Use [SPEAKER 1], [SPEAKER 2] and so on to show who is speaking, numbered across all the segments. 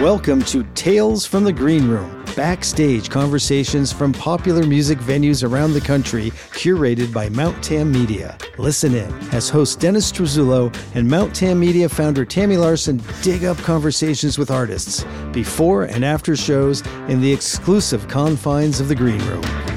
[SPEAKER 1] Welcome to Tales from the Green Room, backstage conversations from popular music venues around the country, curated by Mount Tam Media. Listen in as host Dennis Strazulo and Mount Tam Media founder Tami Larson dig up conversations with artists before and after shows in the exclusive confines of the Green Room.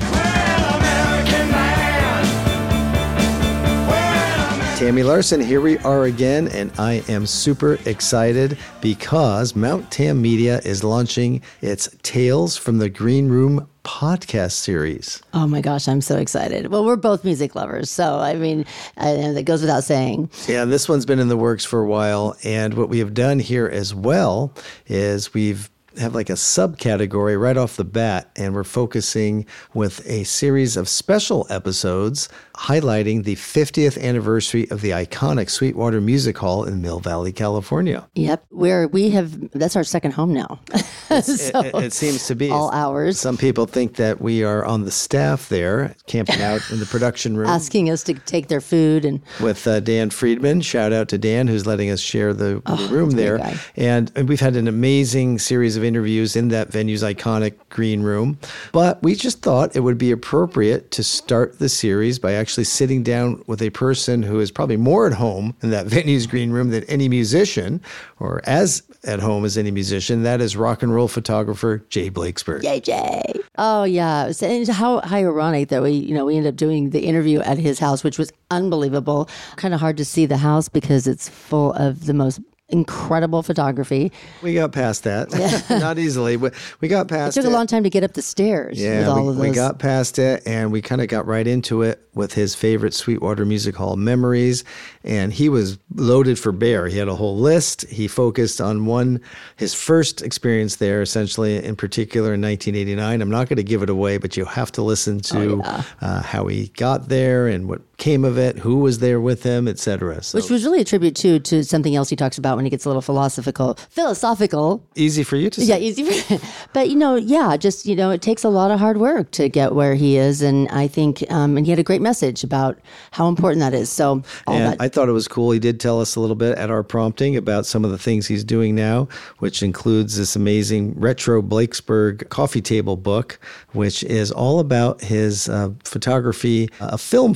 [SPEAKER 1] Tami Larson, here we are again, and I am super excited because Mount Tam Media is launching its Tales from the Green Room podcast series.
[SPEAKER 2] Oh my gosh, I'm so excited. Well, we're both music lovers, so I mean, I, that goes without saying.
[SPEAKER 1] Yeah, this one's been in the works for a while, and what we have done here as well is we've have like a subcategory right off the bat, and we're focusing with a series of special episodes highlighting the 50th anniversary of the iconic Sweetwater Music Hall in Mill Valley, California.
[SPEAKER 2] Yep, where we have that's our second home now.
[SPEAKER 1] so it, it, seems to be
[SPEAKER 2] all hours.
[SPEAKER 1] Some people think that we are on the staff there, camping out in the production room,
[SPEAKER 2] asking us to take their food and
[SPEAKER 1] with uh, Dan Friedman. Shout out to Dan who's letting us share the, oh, the room there, and, and we've had an amazing series of interviews in that venue's iconic green room. But we just thought it would be appropriate to start the series by actually sitting down with a person who is probably more at home in that venue's green room than any musician, or as at home as any musician. That is rock and roll photographer Jay Blakesberg.
[SPEAKER 2] Yay, Jay! Oh yeah, and how, how ironic that we you know we ended up doing the interview at his house, which was unbelievable. Kind of hard to see the house because it's full of the most incredible photography.
[SPEAKER 1] We got past that, not easily, but we got past.
[SPEAKER 2] It took it. a long time to get up the stairs.
[SPEAKER 1] Yeah,
[SPEAKER 2] we,
[SPEAKER 1] we, got past it, and we kind of got right into it with his favorite Sweetwater Music Hall memories. And he was loaded for bear. He had a whole list. He focused on one, his first experience there, essentially, in particular in 1989. I'm not going to give it away, but you have to listen to oh, yeah. uh, how he got there and what came of it, who was there with him, etc.
[SPEAKER 2] So, Which was really a tribute to to something else he talks about when he gets a little philosophical. Philosophical.
[SPEAKER 1] Easy for you to
[SPEAKER 2] say. Yeah, easy for But you know, yeah, just you know, it takes a lot of hard work to get where he is, and I think, um, and he had a great message about how important that is. So,
[SPEAKER 1] and that- I thought it was cool. He did tell us a little bit at our prompting about some of the things he's doing now, which includes this amazing retro Blakesberg coffee table book, which is all about his uh, photography, a uh, film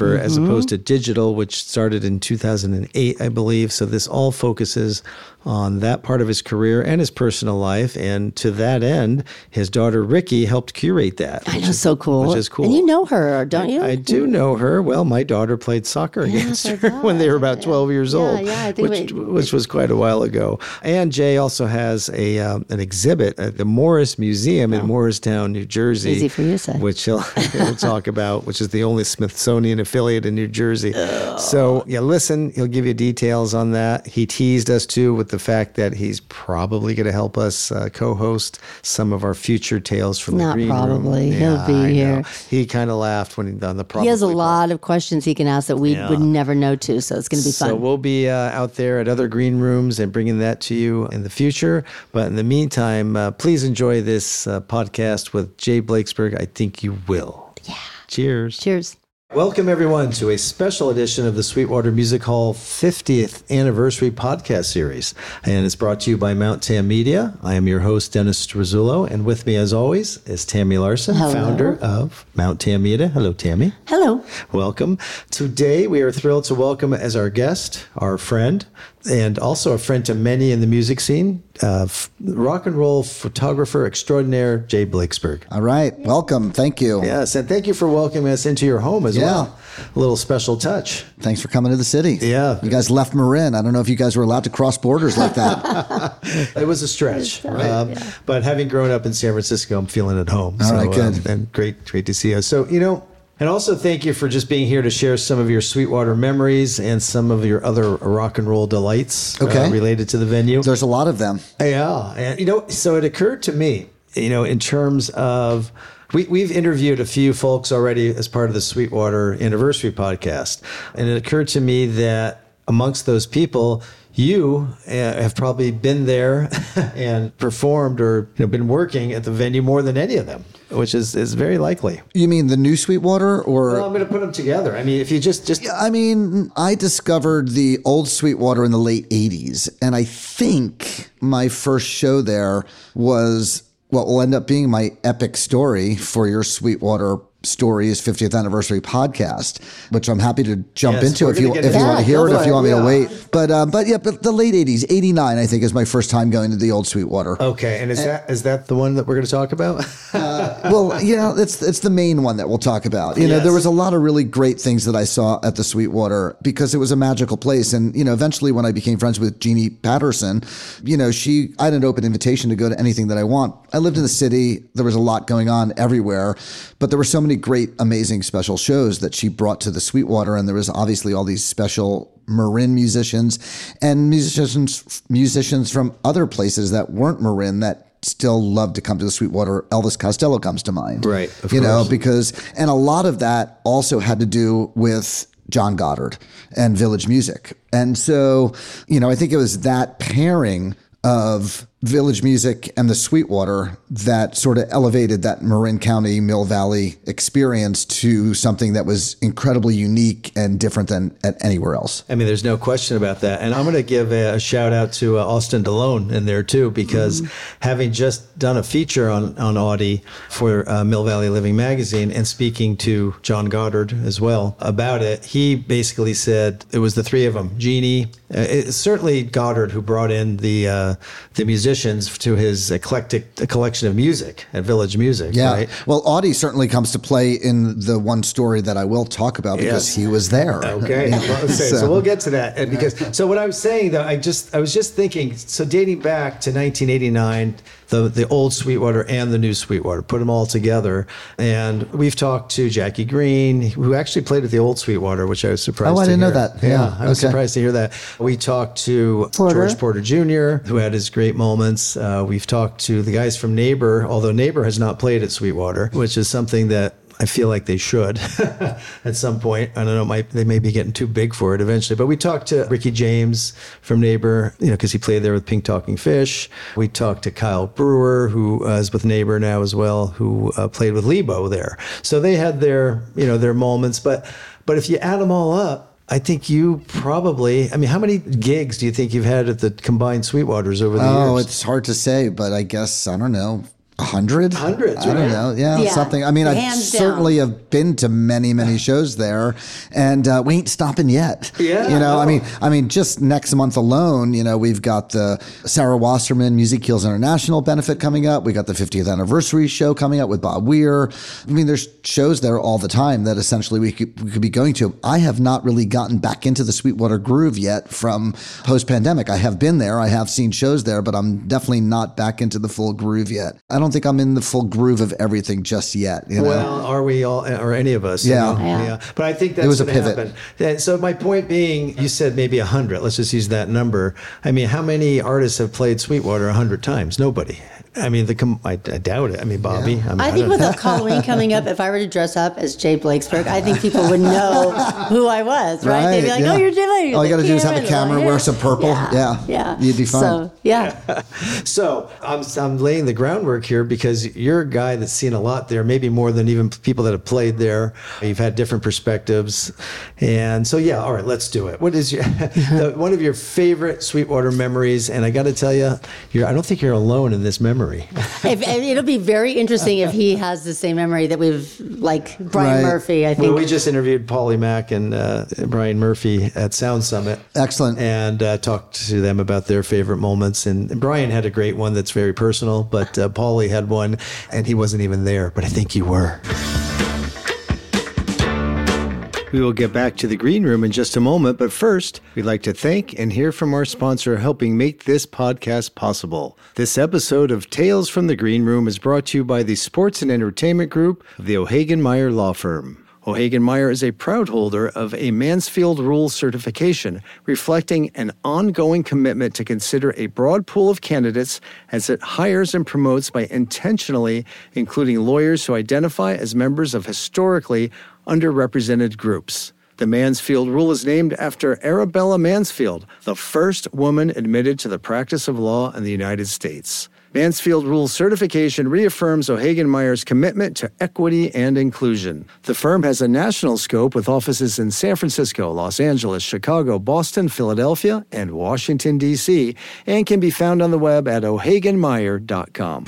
[SPEAKER 1] photographer mm-hmm. as opposed to digital, which started in 2008, I believe. So this all focuses on that part of his career and his personal life. And to that end, his daughter Ricky helped curate that.
[SPEAKER 2] I know, is, so cool.
[SPEAKER 1] Which is cool.
[SPEAKER 2] And you know her, don't you?
[SPEAKER 1] I, I do know her. Well, my daughter played soccer yeah, against her when they were about 12 years
[SPEAKER 2] yeah,
[SPEAKER 1] old,
[SPEAKER 2] yeah,
[SPEAKER 1] which, we, which was quite a while ago. And Jay also has a um, an exhibit at the Morris Museum oh. in Morristown, New Jersey.
[SPEAKER 2] Easy for you say.
[SPEAKER 1] Which he'll, he'll talk about, which is the only Smithsonian affiliate in New Jersey. So, yeah, listen, he'll give you details on that. He teased us too with the fact that he's probably going to help us uh, co-host some of our future tales from
[SPEAKER 2] Not
[SPEAKER 1] the green room.
[SPEAKER 2] probably.
[SPEAKER 1] room.
[SPEAKER 2] He'll be here.
[SPEAKER 1] He kind of laughed when he done the probably.
[SPEAKER 2] He has a
[SPEAKER 1] part.
[SPEAKER 2] lot of questions he can ask that we yeah. would never know to, so it's going to be
[SPEAKER 1] fun.
[SPEAKER 2] So
[SPEAKER 1] we'll be uh, out there at other green rooms and bringing that to you in the future. But in the meantime, uh, please enjoy this uh, podcast with Jay Blakesberg. I think you will.
[SPEAKER 2] Yeah.
[SPEAKER 1] Cheers.
[SPEAKER 2] Cheers.
[SPEAKER 1] Welcome, everyone, to a special edition of the Sweetwater Music Hall 50th Anniversary Podcast Series. And it's brought to you by Mount Tam Media. I am your host, Dennis Strazulo, and with me, as always, is Tami Larson,
[SPEAKER 2] Hello.
[SPEAKER 1] founder of Mount Tam Media. Hello, Tami.
[SPEAKER 2] Hello.
[SPEAKER 1] Welcome. Today, we are thrilled to welcome as our guest, our friend, and also a friend to many in the music scene, uh, f- rock and roll photographer extraordinaire, Jay Blakesberg.
[SPEAKER 3] All right. Welcome. Thank you.
[SPEAKER 1] Yes. And thank you for welcoming us into your home as yeah. well. A little special touch.
[SPEAKER 3] Thanks for coming to the city.
[SPEAKER 1] Yeah.
[SPEAKER 3] You guys left Marin. I don't know if you guys were allowed to cross borders like that.
[SPEAKER 1] it was a stretch. Right. Um, yeah. But having grown up in San Francisco, I'm feeling at home.
[SPEAKER 3] All so, right, good.
[SPEAKER 1] Um, and great, great to see you. So, you know, and also, thank you for just being here to share some of your Sweetwater memories and some of your other rock and roll delights uh,
[SPEAKER 3] okay.
[SPEAKER 1] uh, related to the venue.
[SPEAKER 3] There's a lot of them.
[SPEAKER 1] Yeah. And, you know, so it occurred to me, you know, in terms of. We, we've interviewed a few folks already as part of the Sweetwater Anniversary podcast. And it occurred to me that amongst those people, you uh, have probably been there and performed or you know, been working at the venue more than any of them, which is, is very likely.
[SPEAKER 3] You mean the new Sweetwater or?
[SPEAKER 1] Well, I'm going to put them together. I mean, if you just just
[SPEAKER 3] I mean, I discovered the old Sweetwater in the late 80s. And I think my first show there was what will end up being my epic story for your Sweetwater Stories 50th anniversary podcast, which I'm happy to jump
[SPEAKER 1] Yes,
[SPEAKER 3] into if you if you want to hear it, if you want me to wait. But um, but yeah, but the late 80s, 89, I think is my first time going to the old Sweetwater.
[SPEAKER 1] okay. And is that is that the one that we're going to talk about?
[SPEAKER 3] well, you know, it's it's the main one that we'll talk about. You know,
[SPEAKER 1] Yes.
[SPEAKER 3] there was a lot of really great things that I saw at the Sweetwater because it was a magical place. And you know, eventually, when I became friends with Jeannie Patterson, you know, she I had an open invitation to go to anything that I want. I lived in the city. There was a lot going on everywhere, but there were so many great, amazing special shows that she brought to the Sweetwater, and there was obviously all these special Marin musicians and musicians musicians from other places that weren't Marin that still love to come to the Sweetwater. Elvis Costello comes to mind.
[SPEAKER 1] Right,
[SPEAKER 3] you know, because, and a lot of that also had to do with John Goddard and Village Music. And so, you know, I think it was that pairing of Village Music and the Sweetwater that sort of elevated that Marin County, Mill Valley experience to something that was incredibly unique and different than at anywhere else.
[SPEAKER 1] I mean, there's no question about that. And I'm going to give a, shout out to uh, Austin DeLone in there too, because having just done a feature on, on Audie for uh, Mill Valley Living Magazine and speaking to John Goddard as well about it, he basically said it was the three of them, Jeannie, uh, certainly Goddard who brought in the, uh, the musicians to his eclectic collection of music at Village Music,
[SPEAKER 3] Yeah.
[SPEAKER 1] right?
[SPEAKER 3] Well, Audie certainly comes to play in the one story that I will talk about because
[SPEAKER 1] Yes.
[SPEAKER 3] he was there.
[SPEAKER 1] Okay, well, so,
[SPEAKER 3] So-
[SPEAKER 1] we'll get to that. And because so what I was saying though, I just I was just thinking. So dating back to 1989, the the old Sweetwater and the new Sweetwater, put them all together, and we've talked to Jackie Greene, who actually played at the old Sweetwater, which I was surprised.
[SPEAKER 3] Oh, I
[SPEAKER 1] to
[SPEAKER 3] didn't know
[SPEAKER 1] hear.
[SPEAKER 3] that. Yeah,
[SPEAKER 1] I was
[SPEAKER 3] okay.
[SPEAKER 1] surprised to hear that. We talked to
[SPEAKER 2] Porter.
[SPEAKER 1] George Porter Jr., who had his great moments. Uh, we've talked to the guys from Neighbor, although Neighbor has not played at Sweetwater, which is something that I feel like they should at some point. I don't know, might, they may be getting too big for it eventually. But we talked to Ricky James from Neighbor, you know, because he played there with Pink Talking Fish. We talked to Kyle Brewer, who uh, is with Neighbor now as well, who uh, played with Lebo there. So they had their, you know, their moments. But but if you add them all up, I think you probably. I mean, how many gigs do you think you've had at the combined Sweetwaters over the
[SPEAKER 3] Oh,
[SPEAKER 1] years?
[SPEAKER 3] Oh, it's hard to say, but I guess I don't know. A hundred?
[SPEAKER 1] Hundreds,
[SPEAKER 3] I don't
[SPEAKER 1] right?
[SPEAKER 3] know. Yeah,
[SPEAKER 2] Yeah,
[SPEAKER 3] something. I mean, I
[SPEAKER 2] hands down.
[SPEAKER 3] certainly have been to many, many shows there, and uh, we ain't stopping yet.
[SPEAKER 1] Yeah,
[SPEAKER 3] You know, I mean, I mean, just next month alone, you know, we've got the Sarah Wasserman Music Heals International benefit coming up. We got the 50th anniversary show coming up with Bob Weir. I mean, there's shows there all the time that essentially we could, we could be going to. I have not really gotten back into the Sweetwater groove yet from post pandemic. I have been there, I have seen shows there, but I'm definitely not back into the full groove yet. I don't think I'm in the full groove of everything just yet. You know?
[SPEAKER 1] Well, are we all, or any of us? you
[SPEAKER 3] Yeah.
[SPEAKER 1] know?
[SPEAKER 2] Yeah.
[SPEAKER 1] But I think that's
[SPEAKER 3] was a pivot.
[SPEAKER 1] happen. So my point being, you said maybe a hundred. Let's just use that number. I mean, how many artists have played Sweetwater a hundred times? Nobody. I mean, the com- I, I doubt it. I mean, Bobby. I, mean,
[SPEAKER 2] I think
[SPEAKER 1] don't
[SPEAKER 2] with
[SPEAKER 1] know.
[SPEAKER 2] Halloween coming up, if I were to dress up as Jay Blakesberg, I think people would know who I was, right? They'd be like, oh,
[SPEAKER 3] yeah.
[SPEAKER 2] "Oh, you're Jay Blakesberg."
[SPEAKER 3] All you got to do is have a camera,
[SPEAKER 2] like,
[SPEAKER 3] wear
[SPEAKER 2] yeah.
[SPEAKER 3] some purple.
[SPEAKER 2] Yeah,
[SPEAKER 3] Yeah.
[SPEAKER 2] yeah,
[SPEAKER 3] You'd be fine.
[SPEAKER 2] So yeah,
[SPEAKER 1] So I'm, I'm laying the groundwork here because you're a guy that's seen a lot there, maybe more than even people that have played there. You've had different perspectives, and so yeah. All right, let's do it. What is your the, one of your favorite Sweetwater memories? And I got to tell you, you're, I don't think you're alone in this memory.
[SPEAKER 2] If, if- it'll be very interesting if he has the same memory that we've like Brian
[SPEAKER 3] Right.
[SPEAKER 2] Murphy. I
[SPEAKER 1] Well,
[SPEAKER 2] think
[SPEAKER 1] we just interviewed Paulie Mack and uh, Brian Murphy at Sound Summit.
[SPEAKER 3] Excellent.
[SPEAKER 1] And uh, talked to them about their favorite moments. And Brian had a great one that's very personal, but uh, Paulie had one, and he wasn't even there. But I think you were. We will get back to the green room in just a moment, but first, we'd like to thank and hear from our sponsor helping make this podcast possible. This episode of Tales from the Green Room is brought to you by the Sports and Entertainment Group of the O'Hagan Meyer Law Firm. O'Hagan Meyer is a proud holder of a Mansfield Rule certification, reflecting an ongoing commitment to consider a broad pool of candidates as it hires and promotes by intentionally including lawyers who identify as members of historically underrepresented groups.
[SPEAKER 4] The Mansfield Rule is named after Arabella Mansfield, the first woman admitted to the practice of law in the United States. Mansfield Rule certification reaffirms O'Hagan Meyer's commitment to equity and inclusion. The firm has a national scope with offices in San Francisco, Los Angeles, Chicago, Boston, Philadelphia, and Washington, D.C., and can be found on the web at o'haganmeyer.com.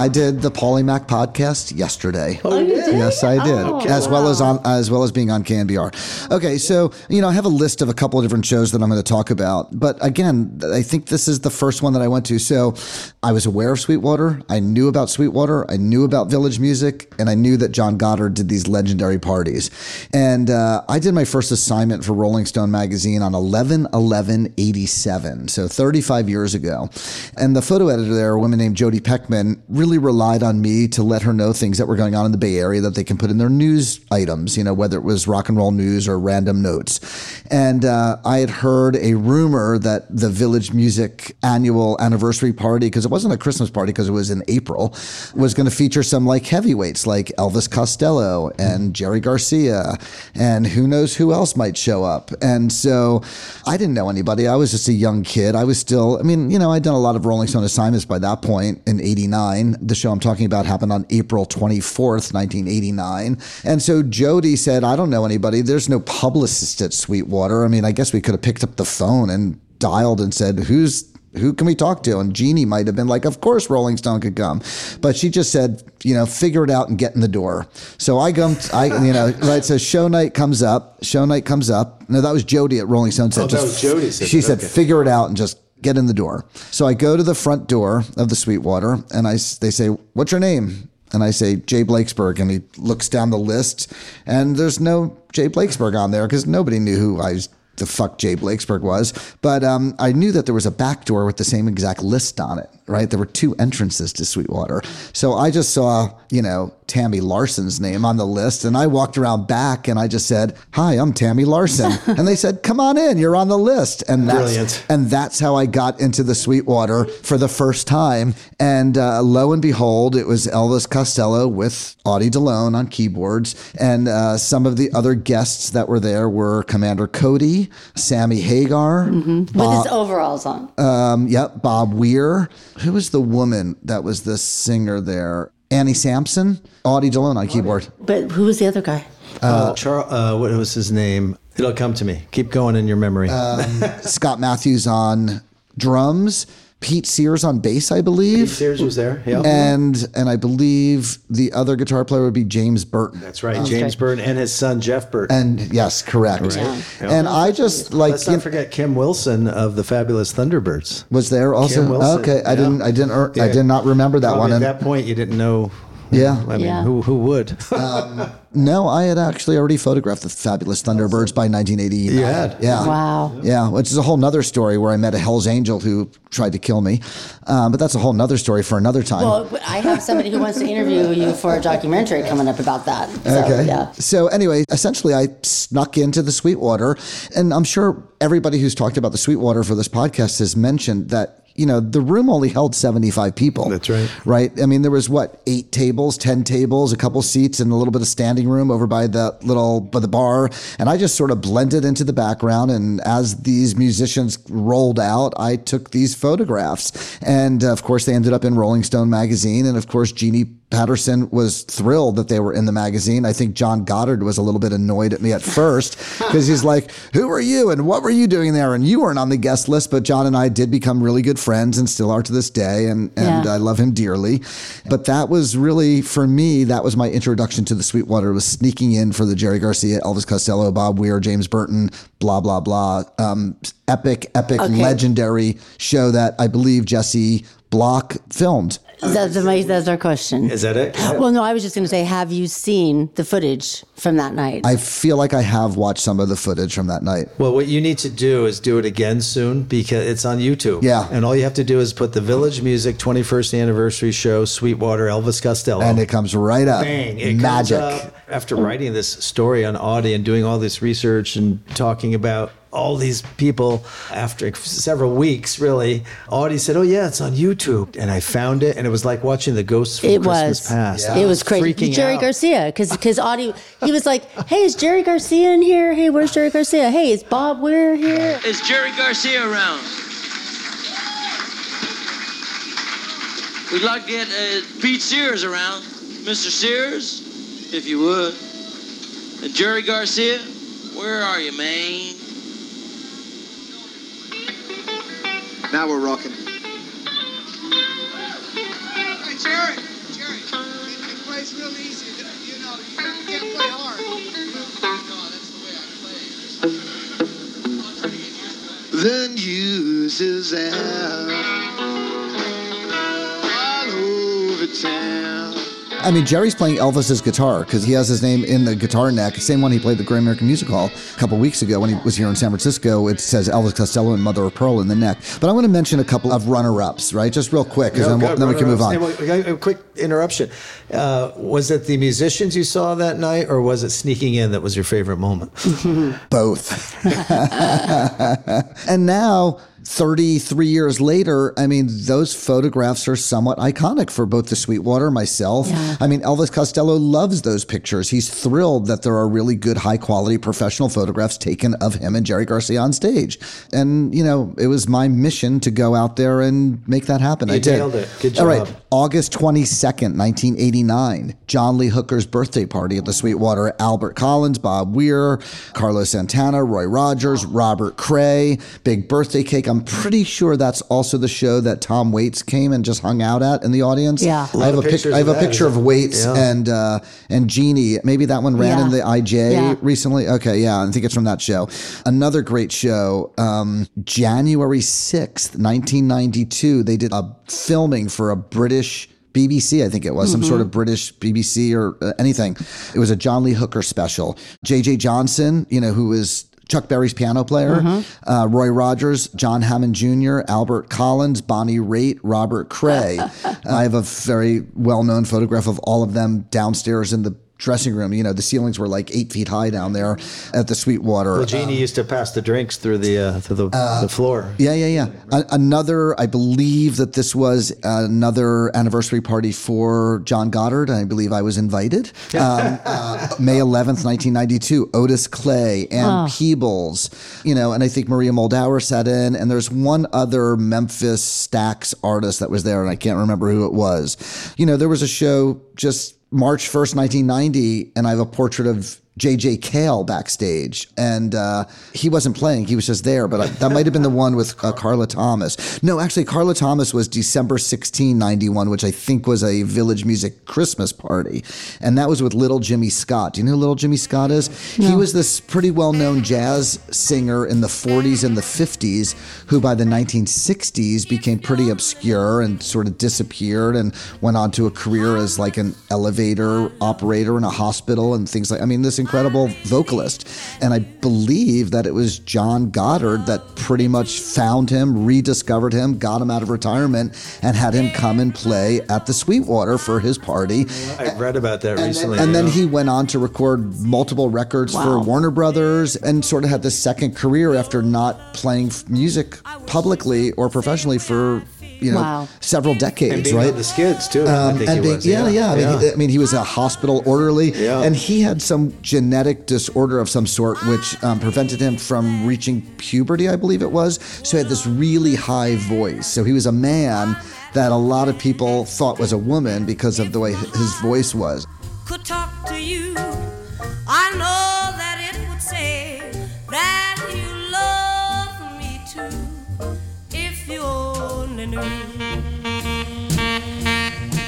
[SPEAKER 3] I did the Paulie Mack podcast yesterday.
[SPEAKER 2] Oh, you did?
[SPEAKER 3] Yes, I did,
[SPEAKER 2] Oh,
[SPEAKER 3] as well as on as well as being on KNBR. Okay, so you know, I have a list of a couple of different shows that I'm going to talk about, but again, I think this is the first one that I went to. So, I was aware of Sweetwater. I knew about Sweetwater. I knew about Village Music, and I knew that John Goddard did these legendary parties. And uh, I did my first assignment for Rolling Stone magazine on 11 11 87, so 35 years ago. And the photo editor there, a woman named Jodi Peckman, really relied on me to let her know things that were going on in the Bay Area that they can put in their news items, you know, whether it was rock and roll news or random notes. And uh, I had heard a rumor that the Village Music annual anniversary party, because it wasn't a Christmas party because it was in April, was going to feature some like heavyweights like Elvis Costello and Jerry Garcia and who knows who else might show up. And so I didn't know anybody. I was just a young kid. I was still, I mean, you know, I'd done a lot of Rolling Stone assignments by that point in 89. The show I'm talking about happened on April 24th, 1989. And so Jodi said, I don't know anybody. There's no publicist at Sweetwater. I mean, I guess we could have picked up the phone and dialed and said, who's who can we talk to? And Jeannie might have been like, of course Rolling Stone could come. But she just said, you know, figure it out and get in the door. So I I, you know, right. So show night comes up, show night comes up. No, that was Jodi at Rolling Stone said,
[SPEAKER 1] Oh,
[SPEAKER 3] just,
[SPEAKER 1] Jodi said
[SPEAKER 3] she
[SPEAKER 1] that,
[SPEAKER 3] said,
[SPEAKER 1] okay.
[SPEAKER 3] figure it out and just get in the door. So I go to the front door of the Sweetwater and I, they say, what's your name? And I say, Jay Blakesberg. And he looks down the list and there's no Jay Blakesberg on there because nobody knew who I was the fuck Jay Blakesberg was. But um, I knew that there was a back door with the same exact list on it, right? There were two entrances to Sweetwater. So I just saw, you know, Tami Larson's name on the list. And I walked around back and I just said, Hi, I'm Tami Larson. and they said, Come on in, you're on the list. And that's,
[SPEAKER 1] Brilliant.
[SPEAKER 3] and that's how I got into the Sweetwater for the first time. And uh, lo and behold, it was Elvis Costello with Audie DeLone on keyboards. And uh, some of the other guests that were there were Commander Cody, Sammy Hagar,
[SPEAKER 2] With his overalls on.
[SPEAKER 3] um, yep, Bob Weir. Who was the woman that was the singer there? Annie Sampson, Audie DeLone on keyboard.
[SPEAKER 2] But who was the other guy?
[SPEAKER 1] Uh, Char- uh, what was his name? It'll come to me. Keep going in your memory.
[SPEAKER 3] Scott Matthews on drums. Pete Sears on bass, I believe.
[SPEAKER 1] Pete Sears was there. Yeah.
[SPEAKER 3] and and I believe the other guitar player would be James Burton.
[SPEAKER 1] That's right. James Burton and his son Jeff Burton.
[SPEAKER 3] And yes, correct.
[SPEAKER 2] Yeah.
[SPEAKER 3] And I just like
[SPEAKER 1] let's not
[SPEAKER 3] know,
[SPEAKER 1] forget Kim Wilson of the Fabulous Thunderbirds.
[SPEAKER 3] was there also.
[SPEAKER 1] Kim Wilson,
[SPEAKER 3] okay, I
[SPEAKER 1] yeah.
[SPEAKER 3] didn't. I didn't. er- I did not remember that
[SPEAKER 1] Probably
[SPEAKER 3] one.
[SPEAKER 1] At
[SPEAKER 3] And
[SPEAKER 1] that point, you didn't know.
[SPEAKER 3] yeah,
[SPEAKER 1] I mean,
[SPEAKER 2] Yeah.
[SPEAKER 1] who who would?
[SPEAKER 3] No, I had actually already photographed the Fabulous Thunderbirds by 1980.
[SPEAKER 1] You had?
[SPEAKER 3] yeah.
[SPEAKER 2] Wow.
[SPEAKER 3] Yeah, which is a whole nother story where I met a Hell's Angel who tried to kill me. Um, but that's a whole nother story for another time.
[SPEAKER 2] Well, I have somebody who wants to interview you for a documentary coming up about that. So,
[SPEAKER 3] Okay.
[SPEAKER 2] Yeah.
[SPEAKER 3] So anyway, essentially, I snuck into the Sweetwater, and I'm sure everybody who's talked about the Sweetwater for this podcast has mentioned that. You know, the room only held 75 people.
[SPEAKER 1] That's right.
[SPEAKER 3] Right? I mean, there was what, eight tables, 10 tables, a couple seats, and a little bit of standing room over by the little, by the bar. And I just sort of blended into the background. And as these musicians rolled out, I took these photographs. And of course, they ended up in Rolling Stone magazine. And of course, Jeannie Patterson was thrilled that they were in the magazine. I think John Goddard was a little bit annoyed at me at first because he's like, Who are you? And what were you doing there? And you weren't on the guest list. But John and I did become really good friends and still are to this day. And, and
[SPEAKER 2] Yeah.
[SPEAKER 3] I love him dearly. But that was really, for me, that was my introduction to the Sweetwater was sneaking in for the Jerry Garcia, Elvis Costello, Bob Weir, James Burton, blah, blah, blah. Um, epic, epic,
[SPEAKER 2] Okay.
[SPEAKER 3] legendary show that I believe Jesse Block filmed.
[SPEAKER 2] That's, my, that's our question.
[SPEAKER 1] Is that it?
[SPEAKER 2] Well, no, I was just going to say, have you seen the footage from that night?
[SPEAKER 3] I feel like I have watched some of the footage from that night.
[SPEAKER 1] Well, what you need to do is do it again soon because it's on YouTube.
[SPEAKER 3] Yeah.
[SPEAKER 1] And all you have to do is put the Village Music 21st Anniversary Show, Sweetwater, Elvis Costello.
[SPEAKER 3] And it comes right up.
[SPEAKER 1] Bang! It
[SPEAKER 3] Magic.
[SPEAKER 1] comes up, After writing this story on Audie and doing all this research and talking about all these people after several weeks really audie said oh yeah it's on youtube and i found it and it was like watching the ghosts from
[SPEAKER 2] It
[SPEAKER 1] christmas
[SPEAKER 2] was.
[SPEAKER 1] past
[SPEAKER 2] It was crazy.
[SPEAKER 1] freaking
[SPEAKER 2] Jerry
[SPEAKER 1] out.
[SPEAKER 2] Garcia, because because Audie, he was like, "Hey, is Jerry Garcia in here? Hey, where's Jerry Garcia? Hey, is Bob Weir here?"
[SPEAKER 5] Is Jerry Garcia around? We'd like to get uh, Pete Sears around. Mr. Sears, if you would. And Jerry Garcia, where are you, man?
[SPEAKER 6] Now we're rocking.
[SPEAKER 7] Hey, Jerry. Jerry, it, it plays real easy. You know, you can't play hard.
[SPEAKER 6] Oh, no, that's the way I play. The news is out all over town.
[SPEAKER 3] I mean, Jerry's playing Elvis's guitar because he has his name in the guitar neck, same one he played the Great American Music Hall a couple weeks ago when he was here in San Francisco. It says Elvis Costello and Mother of Pearl in the neck. But I want to mention a couple of runner-ups, right? Just real quick, because
[SPEAKER 1] No,
[SPEAKER 3] then, we'll- then we can move on.
[SPEAKER 1] runner-ups. Hey, wait, A quick interruption. Uh, was it the musicians you saw that night, or was it sneaking in that was your favorite moment?
[SPEAKER 3] both. and now, 33 years later, I mean, those photographs are somewhat iconic for both the Sweetwater, myself.
[SPEAKER 2] Yeah.
[SPEAKER 3] I mean, Elvis Costello loves those pictures. He's thrilled that there are really good, high quality professional photographs taken of him and Jerry Garcia on stage. And, you know, it was my mission to go out there and make that happen.
[SPEAKER 1] You
[SPEAKER 3] I did.
[SPEAKER 1] nailed it. Good
[SPEAKER 3] All right. August 22nd, 1989, John Lee Hooker's birthday party at the Sweetwater. Albert Collins, Bob Weir, Carlos Santana, Roy Rogers, Robert Cray, big birthday cake. I'm pretty sure that's also the show that Tom Waits came and just hung out at in the audience.
[SPEAKER 2] Yeah. A
[SPEAKER 3] I
[SPEAKER 1] lot
[SPEAKER 3] have a picture. I have a picture of? Waits
[SPEAKER 1] Yeah.
[SPEAKER 3] and uh, and Jeannie. Maybe that one ran
[SPEAKER 2] Yeah.
[SPEAKER 3] in the IJ
[SPEAKER 2] Yeah.
[SPEAKER 3] recently. Okay, yeah, I think it's from that show. Another great show, um, January 6th, 1992. They did a filming for a British BBC, I think it was, some sort of British BBC or uh, anything. It was a John Lee Hooker special. JJ Johnson, you know, who was Chuck Berry's piano player, uh, Roy Rogers, John Hammond Jr., Albert Collins, Bonnie Raitt, Robert Cray. I have a very well known photograph of all of them downstairs in the dressing room. You know, the ceilings were like eight feet high down there at the Sweetwater.
[SPEAKER 1] Well, Jeannie used to pass the drinks through the uh, through the, the floor.
[SPEAKER 3] Yeah, yeah, yeah. A- another, I believe that this was another anniversary party for John Goddard. I believe I was invited. Um, uh, May 11th, 1992. Otis Clay, Ann Peebles, you know, and I think Maria Muldaur sat in. And there's one other Memphis Stax artist that was there, and I can't remember who it was. You know, there was a show just March 1st, 1990, and I have a portrait of JJ Cale backstage, and uh, he wasn't playing; he was just there. But I, that might have been the one with uh, Carla Thomas. No, actually, Carla Thomas was December 16, 91, which I think was a Village Music Christmas party, and that was with Little Jimmy Scott. Do you know who Little Jimmy Scott is? He was this pretty well-known jazz singer in the 40s and the 50s, who by the 1960s became pretty obscure and sort of disappeared, and went on to a career as like an elevator operator in a hospital and things like. I mean, this incredible vocalist. And I believe that it was John Goddard that pretty much found him, rediscovered him, got him out of retirement, and had him come and play at the Sweetwater for his party.
[SPEAKER 1] I read about that
[SPEAKER 3] And
[SPEAKER 1] recently.
[SPEAKER 3] then, and then he went on to record multiple records for Warner Brothers and sort of had this second career after not playing music publicly or professionally for you know
[SPEAKER 2] Wow.
[SPEAKER 3] several decades,
[SPEAKER 1] and being
[SPEAKER 3] right?
[SPEAKER 1] on the skids too. I
[SPEAKER 3] Um,
[SPEAKER 1] think
[SPEAKER 3] and
[SPEAKER 1] he
[SPEAKER 3] being-
[SPEAKER 1] was.
[SPEAKER 3] yeah, yeah. I mean,
[SPEAKER 1] yeah.
[SPEAKER 3] He, I mean, he was a hospital orderly,
[SPEAKER 1] Yeah.
[SPEAKER 3] and he had some genetic disorder of some sort, which um, prevented him from reaching puberty, I believe it was. So he had this really high voice. So he was a man that a lot of people thought was a woman because of the way his voice was.
[SPEAKER 8] could talk to you, I know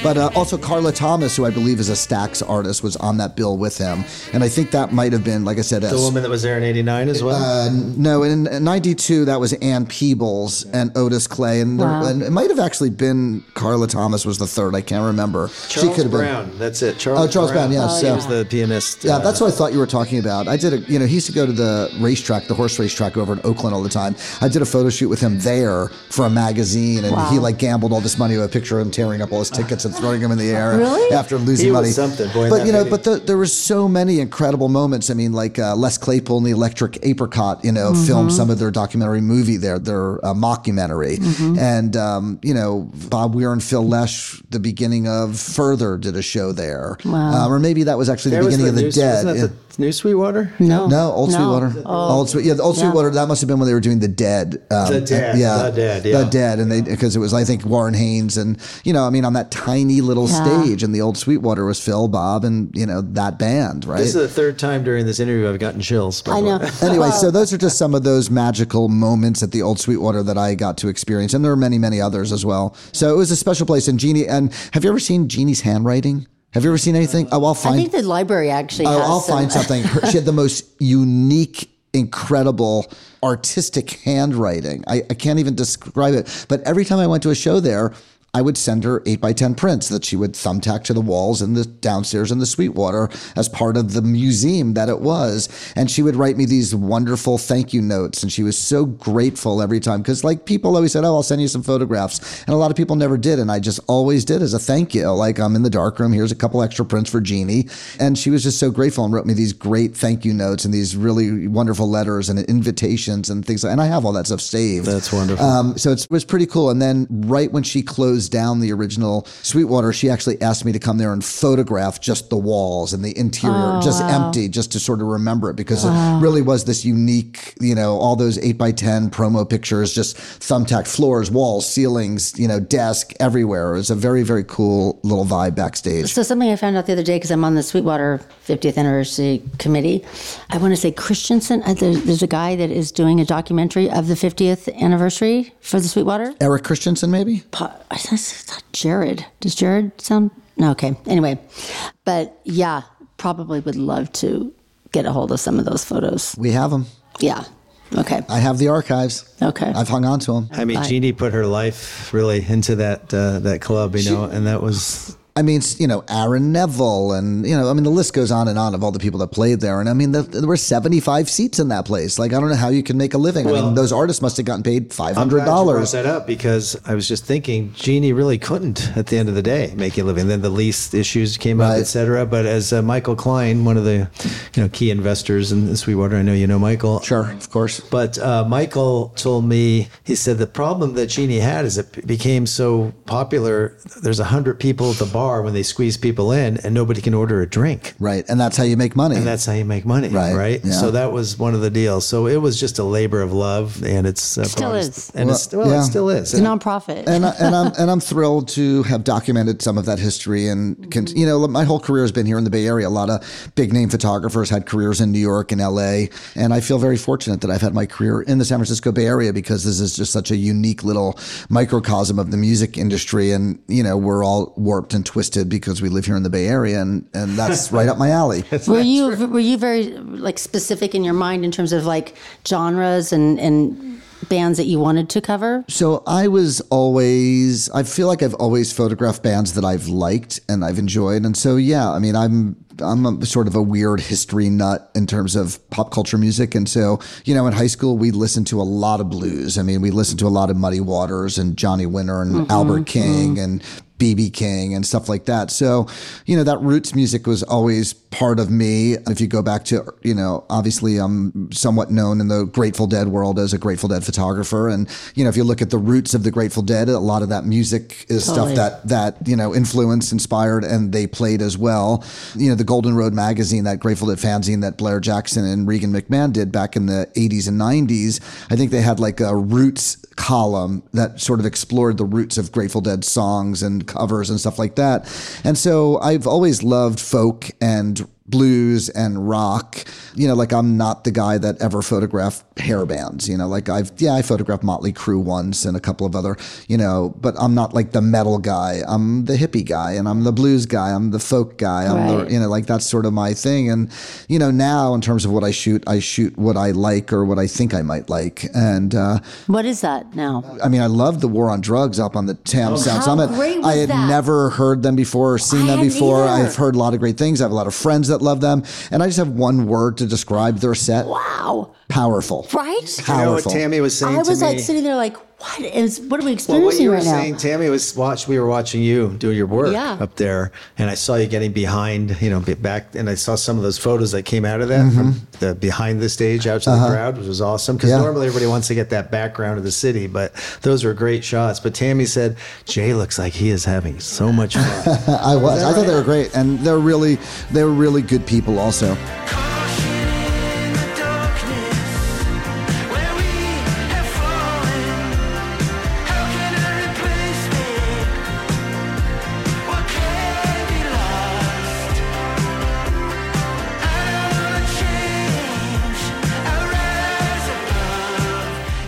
[SPEAKER 3] But uh, also Carla Thomas, who I believe is a Stax artist, was on that bill with him, and I think that might have been, like I said,
[SPEAKER 1] the
[SPEAKER 3] as,
[SPEAKER 1] woman that was there in '89 as well.
[SPEAKER 3] Uh, no, in '92 that was Ann Peebles and Otis Clay, and, there-
[SPEAKER 2] Wow.
[SPEAKER 3] and it might have actually been Carla Thomas was the third. I can't remember.
[SPEAKER 1] Charles
[SPEAKER 3] could have been.
[SPEAKER 1] Brown. That's it. Charles.
[SPEAKER 3] Oh, Charles Brown, yes,
[SPEAKER 1] He
[SPEAKER 3] yeah.
[SPEAKER 1] was the pianist.
[SPEAKER 3] Yeah,
[SPEAKER 1] uh,
[SPEAKER 3] that's what I thought you were talking about. I did a, you know, he used to go to the racetrack, the horse racetrack over in Oakland all the time. I did a photo shoot with him there for a magazine, and
[SPEAKER 2] Wow.
[SPEAKER 3] he like gambled all this money with a picture of him tearing up all his tickets at and throwing them in the air
[SPEAKER 2] Really?
[SPEAKER 3] after losing
[SPEAKER 1] He was
[SPEAKER 3] money.
[SPEAKER 1] something, boy,
[SPEAKER 3] but you know,
[SPEAKER 1] movie.
[SPEAKER 3] but the, there were so many incredible moments. I mean, like uh, Les Claypool and the Electric Apricot, you know, filmed some of their documentary movie there, their uh, mockumentary, and um, you know, Bob Weir and Phil Lesh, the beginning of Further, did a show there,
[SPEAKER 2] Wow.
[SPEAKER 3] um, or maybe that was actually the
[SPEAKER 1] That was
[SPEAKER 3] beginning of the
[SPEAKER 1] new,
[SPEAKER 3] Dead.
[SPEAKER 1] Wasn't
[SPEAKER 3] Yeah.
[SPEAKER 1] that the new Sweetwater?
[SPEAKER 2] No.
[SPEAKER 3] No, Old
[SPEAKER 2] No.
[SPEAKER 3] Sweetwater.
[SPEAKER 2] Oh.
[SPEAKER 3] Old Sweet, yeah, the Old
[SPEAKER 2] Yeah.
[SPEAKER 3] Sweetwater. That must have been when they were doing the Dead. Um,
[SPEAKER 1] The Dead,
[SPEAKER 3] yeah,
[SPEAKER 1] The Dead, yeah.
[SPEAKER 3] the Dead, and they because it was I think Warren Haynes and you know I mean on that tiny little
[SPEAKER 2] Yeah.
[SPEAKER 3] stage, and the Old Sweetwater was Phil, Bob, and you know that band, right?
[SPEAKER 1] This is the third time during this interview I've gotten chills.
[SPEAKER 2] I know.
[SPEAKER 3] Anyway, so those are just some of those magical moments at the Old Sweetwater that I got to experience, and there are many, many others as well. So it was a special place. And Jeannie, and have you ever seen Jeannie's handwriting? Have you ever seen anything? Oh, I'll find.
[SPEAKER 2] I think the library actually
[SPEAKER 3] Oh,
[SPEAKER 2] has
[SPEAKER 3] I'll
[SPEAKER 2] some-
[SPEAKER 3] find something. She had the most unique, incredible, artistic handwriting. I, I can't even describe it. But every time I went to a show there, I would send her 8 by 10 prints that she would thumbtack to the walls in the downstairs in the Sweetwater as part of the museum that it was. And she would write me these wonderful thank you notes. And she was so grateful every time because, like, people always said, Oh, I'll send you some photographs. And a lot of people never did. And I just always did as a thank you. Like, I'm in the dark room. Here's a couple extra prints for Jeannie. And she was just so grateful and wrote me these great thank you notes and these really wonderful letters and invitations and things. And I have all that stuff saved.
[SPEAKER 1] That's wonderful.
[SPEAKER 3] Um, so it's, it was pretty cool. And then right when she closed down the original Sweetwater, she actually asked me to come there and photograph just the walls and the interior, just empty, just to sort of remember it because it really was this unique, you know, all those eight by 10 promo pictures, just thumbtack floors, walls, ceilings, you know, desk everywhere. It was a very, very cool little vibe backstage.
[SPEAKER 2] So something I found out the other day because I'm on the Sweetwater 50th anniversary committee. I want to say Christensen. uh, There's a guy that is doing a documentary of the 50th anniversary for the Sweetwater.
[SPEAKER 3] Eric Christensen, maybe?
[SPEAKER 2] Pa- I thought- Jared. Does Jared sound? No. Okay. Anyway, but yeah, probably would love to get a hold of some of those photos.
[SPEAKER 3] We have them.
[SPEAKER 2] Yeah. Okay.
[SPEAKER 3] I have the archives.
[SPEAKER 2] Okay.
[SPEAKER 3] I've hung on to them.
[SPEAKER 1] I mean, Jeannie put her life really into that uh, that club, you know, and that was
[SPEAKER 3] I mean, you know, Aaron Neville, and you know, I mean, the list goes on and on of all the people that played there. And I mean, the, there were seventy-five seats in that place. Like, I don't know how you can make a living. I
[SPEAKER 1] Well-
[SPEAKER 3] mean, those artists must have gotten paid five hundred
[SPEAKER 1] glad you brought
[SPEAKER 3] dollars.
[SPEAKER 1] that up because I was just thinking Jeannie really couldn't at the end of the day make a living. Then the lease issues came up,
[SPEAKER 3] Right.
[SPEAKER 1] et cetera. But as uh, Michael Klein, one of the you know key investors in Sweetwater, I know you know Michael.
[SPEAKER 3] Sure, of course.
[SPEAKER 1] But uh, Michael told me, he said the problem that Jeannie had is it became so popular. There's a hundred people at the bar when they squeeze people in, and nobody can order a drink.
[SPEAKER 3] Right, and that's how you make money.
[SPEAKER 1] And that's how you make money,
[SPEAKER 3] Right,
[SPEAKER 1] right?
[SPEAKER 3] yeah.
[SPEAKER 1] So that was one of the deals. So it was just a labor of love, and it's uh,
[SPEAKER 2] Still
[SPEAKER 1] brought
[SPEAKER 2] is.
[SPEAKER 1] and it's
[SPEAKER 3] Well,
[SPEAKER 1] well,
[SPEAKER 3] yeah.
[SPEAKER 1] it still is.
[SPEAKER 2] It's a nonprofit.
[SPEAKER 3] and, I, and I'm and I'm thrilled to have documented some of that history. And con- you know, my whole career has been here in the Bay Area. A lot of big name photographers had careers in New York and L.A. And I feel very fortunate that I've had my career in the San Francisco Bay Area because this is just such a unique little microcosm of the music industry. And you know, we're all warped and twisted because we live here in the Bay Area, and and that's right up my alley.
[SPEAKER 2] were you were you very like specific in your mind in terms of like genres and and bands that you wanted to cover?
[SPEAKER 3] So I was always, I feel like I've always photographed bands that I've liked and I've enjoyed. And so, yeah, I mean, I'm, I'm a, sort of a weird history nut in terms of pop culture music. And so, you know, in high school, we listened to a lot of blues. I mean, we listened to a lot of Muddy Waters and Johnny Winter and mm-hmm. Albert mm-hmm. King and BB King and stuff like that. So, you know, that roots music was always part of me. If you go back to, you know, obviously I'm somewhat known in the Grateful Dead world as a Grateful Dead photographer. And, you know, if you look at the roots of the Grateful Dead, a lot of that music is
[SPEAKER 2] Totally.
[SPEAKER 3] stuff that, that, you know, influenced, inspired, and they played as well. You know, the Golden Road magazine, that Grateful Dead fanzine that Blair Jackson and Regan McMahon did back in the 80s and 90s, I think they had like a roots column that sort of explored the roots of Grateful Dead songs and covers and stuff like that. And so I've always loved folk and blues and rock. You know, like I'm not the guy that ever photographed hair bands. You know, like I've yeah, I photographed Motley Crue once and a couple of other, you know, but I'm not like the metal guy. I'm the hippie guy and I'm the blues guy. I'm the folk guy. I'm
[SPEAKER 2] Right.
[SPEAKER 3] the you know, like that's sort of my thing. And, you know, now in terms of what I shoot, I shoot what I like or what I think I might like. And uh
[SPEAKER 2] What is that now?
[SPEAKER 3] I mean, I love the War on Drugs up on the Tam Sound Summit. I had
[SPEAKER 2] that?
[SPEAKER 3] never heard them before or seen
[SPEAKER 2] I
[SPEAKER 3] them before.
[SPEAKER 2] either.
[SPEAKER 3] I've heard a lot of great things. I have a lot of friends that love them. And I just have one word to describe their set
[SPEAKER 2] Wow.
[SPEAKER 3] Powerful.
[SPEAKER 2] Right?
[SPEAKER 1] You know what
[SPEAKER 3] Powerful.
[SPEAKER 1] Tami was saying
[SPEAKER 2] I
[SPEAKER 1] to
[SPEAKER 2] was like
[SPEAKER 1] me?
[SPEAKER 2] sitting there like, what is what are we experiencing
[SPEAKER 1] Well,
[SPEAKER 2] experiencing
[SPEAKER 1] what you were
[SPEAKER 2] right
[SPEAKER 1] saying,
[SPEAKER 2] now?
[SPEAKER 1] Tami was watch. We were watching you do your work
[SPEAKER 2] Yeah.
[SPEAKER 1] up there, and I saw you getting behind, you know, back, and I saw some of those photos that came out of that
[SPEAKER 3] Mm-hmm.
[SPEAKER 1] from the behind the stage out to the crowd, which was awesome. Because
[SPEAKER 3] Uh-huh. Yeah.
[SPEAKER 1] normally everybody wants to get that background of the city, but those were great shots. But Tami said Jay looks like he is having so much fun.
[SPEAKER 3] I was. I thought they were great, and they're really they were really good people also.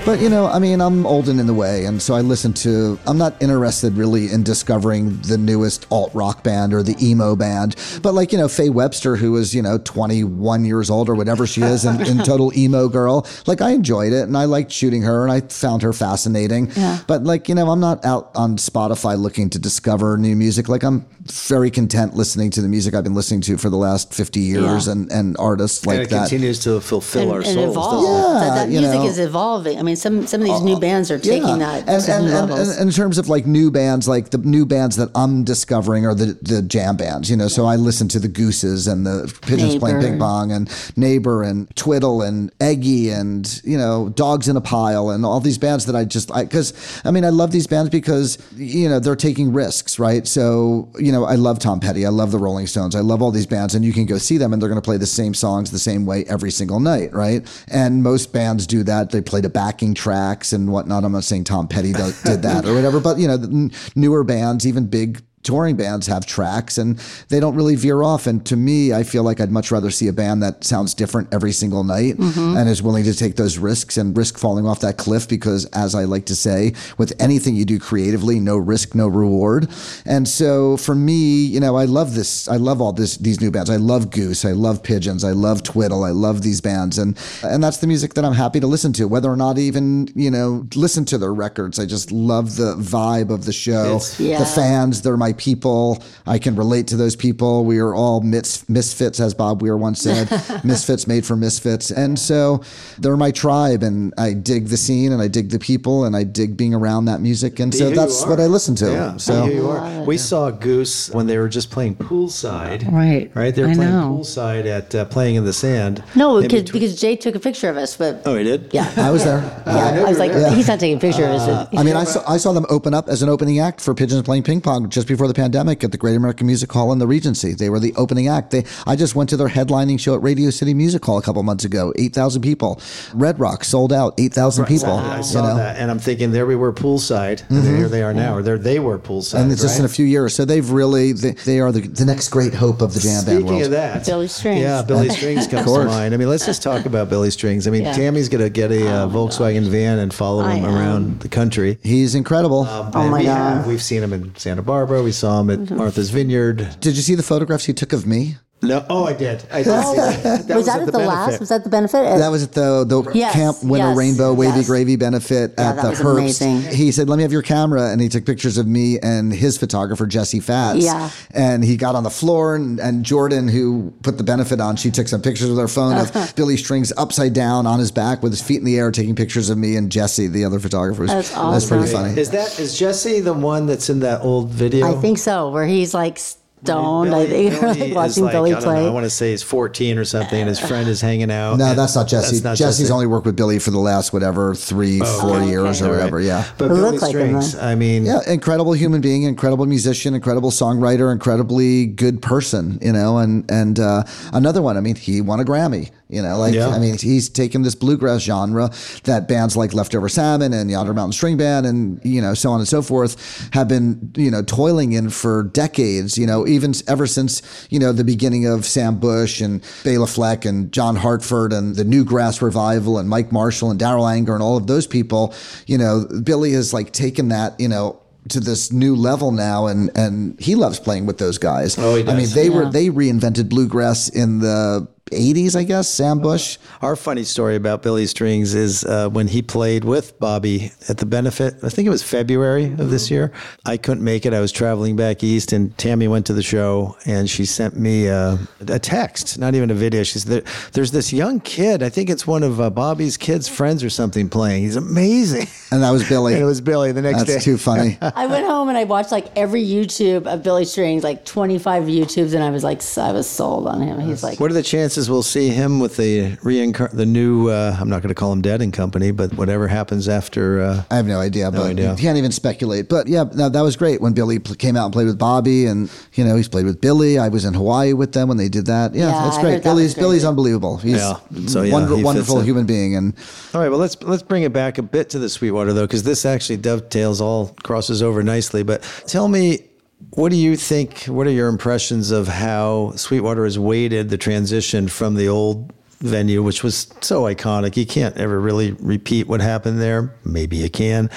[SPEAKER 3] But you know, I mean, I'm old and in the way, and so I listen to. I'm not interested really in discovering the newest alt rock band or the emo band. But like you know, Faye Webster, who was you know 21 years old or whatever she is, and, and total emo girl. Like I enjoyed it, and I liked shooting her, and I found her fascinating.
[SPEAKER 2] Yeah.
[SPEAKER 3] But like you know, I'm not out on Spotify looking to discover new music. Like I'm very content listening to the music I've been listening to for the last 50 years,
[SPEAKER 2] Yeah.
[SPEAKER 3] and and artists like
[SPEAKER 1] and it
[SPEAKER 3] that.
[SPEAKER 1] continues to fulfill
[SPEAKER 2] and,
[SPEAKER 1] our
[SPEAKER 2] and
[SPEAKER 1] souls.
[SPEAKER 2] evolve.
[SPEAKER 1] doesn't it?
[SPEAKER 2] that,
[SPEAKER 3] Yeah,
[SPEAKER 2] that
[SPEAKER 3] you
[SPEAKER 2] music
[SPEAKER 3] know.
[SPEAKER 2] is evolving. I mean, some some of these uh, new bands are taking that
[SPEAKER 3] and,
[SPEAKER 2] to
[SPEAKER 3] and,
[SPEAKER 2] new
[SPEAKER 3] and,
[SPEAKER 2] levels.
[SPEAKER 3] and in terms of like new bands, like the new bands that I'm discovering are the, the jam bands, you know. So I listen to the Gooses and the Pigeons playing
[SPEAKER 2] Neighbor.
[SPEAKER 3] ping pong and Neighbor and Twiddle and Eggy and you know Dogs in a Pile and all these bands that I just I because I mean I love these bands because you know they're taking risks, right? So you know I love Tom Petty, I love the Rolling Stones, I love all these bands, and you can go see them and they're going to play the same songs the same way every single night, right? And most bands do that. They play the backing tracks and whatnot. I'm not saying Tom Petty did that or whatever, but you know, newer bands, even big touring bands have tracks and they don't really veer off. And to me, I feel like I'd much rather see a band that sounds different every single night mm-hmm. and is willing to take those risks and risk falling off that cliff because, as I like to say, with anything you do creatively, no risk, no reward. And so for me, you know, I love this. I love all this these new bands. I love Goose. I love Pigeons. I love Twiddle. I love these bands, and and that's the music that I'm happy to listen to, whether or not even you know listen to their records. I just love the vibe of the show.
[SPEAKER 2] Yeah.
[SPEAKER 3] The fans, they're my people. I can relate to those people. We are all mis- misfits, as Bob Weir once said, misfits made for misfits. And so they're my tribe, and I dig the scene, and I dig the people, and I dig being around that music. And so
[SPEAKER 1] who
[SPEAKER 3] that's what I listen to.
[SPEAKER 1] Yeah,
[SPEAKER 3] so
[SPEAKER 1] be you are. We saw Goose when they were just playing poolside.
[SPEAKER 2] Right.
[SPEAKER 1] Right. They were
[SPEAKER 2] I
[SPEAKER 1] playing
[SPEAKER 2] know.
[SPEAKER 1] poolside at uh, playing in the sand.
[SPEAKER 2] no, because, because Jay took a picture of us, but
[SPEAKER 1] Oh, he did.
[SPEAKER 2] yeah,
[SPEAKER 3] I was there.
[SPEAKER 2] yeah. I was like, he's not taking a picture of us.
[SPEAKER 3] I mean, I saw, I saw them open up as an opening act for Pigeons Playing Ping Pong just before the pandemic at the Great American Music Hall in the Regency. They were the opening act. They, I just went to their headlining show at Radio City Music Hall a couple months ago. Eight thousand people. Red Rock sold out. Eight thousand people.
[SPEAKER 1] I
[SPEAKER 3] you
[SPEAKER 1] saw
[SPEAKER 3] know?
[SPEAKER 1] that, and I'm thinking there we were poolside, and here they are now, or there they were poolside.
[SPEAKER 3] And it's just in a few years. So they've really, they, they are the, the next great hope of the jam band world.
[SPEAKER 1] Speaking of that,
[SPEAKER 2] Billy Strings.
[SPEAKER 1] Yeah, Billy Strings comes to
[SPEAKER 3] course.
[SPEAKER 1] mind. I mean, let's just talk about Billy Strings. I mean,
[SPEAKER 2] Yeah.
[SPEAKER 1] Tami's gonna get a uh, Volkswagen van and follow
[SPEAKER 2] I
[SPEAKER 1] him
[SPEAKER 2] am.
[SPEAKER 1] around the country.
[SPEAKER 3] He's incredible.
[SPEAKER 1] Um,
[SPEAKER 2] Oh my
[SPEAKER 1] we
[SPEAKER 2] God.
[SPEAKER 1] Have, we've seen him in Santa Barbara. We saw him at mm-hmm. Martha's Vineyard.
[SPEAKER 3] Did you see the photographs he took of me?
[SPEAKER 1] No, oh, I did. I did see that. That
[SPEAKER 2] was, that at the, last?
[SPEAKER 1] benefit.
[SPEAKER 2] Was that the benefit?
[SPEAKER 3] Uh, that was at the the
[SPEAKER 2] Yes,
[SPEAKER 3] Camp Winter
[SPEAKER 2] yes,
[SPEAKER 3] Rainbow Wavy
[SPEAKER 2] yes.
[SPEAKER 3] Gravy benefit
[SPEAKER 2] Yeah,
[SPEAKER 3] at
[SPEAKER 2] that
[SPEAKER 3] the
[SPEAKER 2] was
[SPEAKER 3] Herbst.
[SPEAKER 2] amazing.
[SPEAKER 3] He said, "Let me have your camera," and he took pictures of me and his photographer Jesse Faatz.
[SPEAKER 2] Yeah.
[SPEAKER 3] and he got on the floor, and, and Jordan, who put the benefit on, she took some pictures with her phone of Billy Strings upside down on his back with his feet in the air, taking pictures of me and Jesse, the other photographer.
[SPEAKER 2] That's
[SPEAKER 3] That's pretty
[SPEAKER 2] awesome.
[SPEAKER 3] funny.
[SPEAKER 1] Is that is Jesse the one that's in that old video?
[SPEAKER 2] I think so, where he's like stoned. I think
[SPEAKER 1] Billy
[SPEAKER 2] like watching
[SPEAKER 1] like,
[SPEAKER 2] Billy
[SPEAKER 1] I don't know,
[SPEAKER 2] play.
[SPEAKER 1] I want to say he's 14 or something, and his friend is hanging out.
[SPEAKER 3] No, that's not Jesse.
[SPEAKER 1] That's not
[SPEAKER 3] Jesse's
[SPEAKER 1] Jesse.
[SPEAKER 3] only worked with Billy for the last whatever three, four
[SPEAKER 2] okay.
[SPEAKER 3] years or
[SPEAKER 1] All right.
[SPEAKER 3] whatever. Yeah.
[SPEAKER 1] But
[SPEAKER 2] It
[SPEAKER 1] Billy
[SPEAKER 2] looked like him,
[SPEAKER 1] Strings, I mean,
[SPEAKER 3] Yeah, incredible human being, incredible musician, incredible songwriter, incredibly good person, you know, and and uh, another one. I mean, he won a Grammy, you know, like
[SPEAKER 1] Yeah.
[SPEAKER 3] I mean, he's taken this bluegrass genre that bands like Leftover Salmon and Yonder Mountain String Band and you know so on and so forth have been you know toiling in for decades, you know, even ever since you know the beginning of Sam Bush and Bela Fleck and John Hartford and the Newgrass revival and Mike Marshall and Darol Anger and all of those people, you know, Billy has like taken that, you know to this new level now and and he loves playing with those guys.
[SPEAKER 1] Oh, he does.
[SPEAKER 3] I mean,
[SPEAKER 1] does.
[SPEAKER 3] they were they reinvented bluegrass in the 80s, I guess. Sam Bush.
[SPEAKER 1] Our funny story about Billy Strings is uh, when he played with Bobby at the benefit, I think it was February of this year. I couldn't make it. I was traveling back east, and Tami went to the show, and she sent me uh, a text, not even a video. She said, "There- There's this young kid, I think it's one of uh, Bobby's kids' friends or something playing. He's amazing.
[SPEAKER 3] And that was Billy.
[SPEAKER 1] And it was Billy the next
[SPEAKER 3] That's
[SPEAKER 1] day.
[SPEAKER 3] too funny.
[SPEAKER 2] I went home and I watched like every YouTube of Billy Strings, like 25 YouTubes, and I was like, I was sold on him. He's like,
[SPEAKER 1] What are the chances we'll see him with the reincar- the new? Uh, I'm not going to call him Dead and Company, but whatever happens after. Uh,
[SPEAKER 3] I have no idea, but
[SPEAKER 1] idea.
[SPEAKER 3] you can't even speculate. But yeah, no, that was great when Billy pl- came out and played with Bobby, and you know he's played with Billy. I was in Hawaii with them when they did that. Yeah,
[SPEAKER 2] Yeah,
[SPEAKER 3] that's great.
[SPEAKER 2] that
[SPEAKER 3] Billy's
[SPEAKER 2] great.
[SPEAKER 3] Billy's unbelievable. He's
[SPEAKER 1] Yeah. So, yeah,
[SPEAKER 3] wonder-
[SPEAKER 1] he
[SPEAKER 3] wonderful
[SPEAKER 1] it.
[SPEAKER 3] human being, and
[SPEAKER 1] All right, well let's let's bring it back a bit to the Sweetwater though, because this actually dovetails all crosses over nicely. But tell me, what do you think? What are your impressions of how Sweetwater has weighted the transition from the old venue, which was so iconic? You can't ever really repeat what happened there. Maybe you can,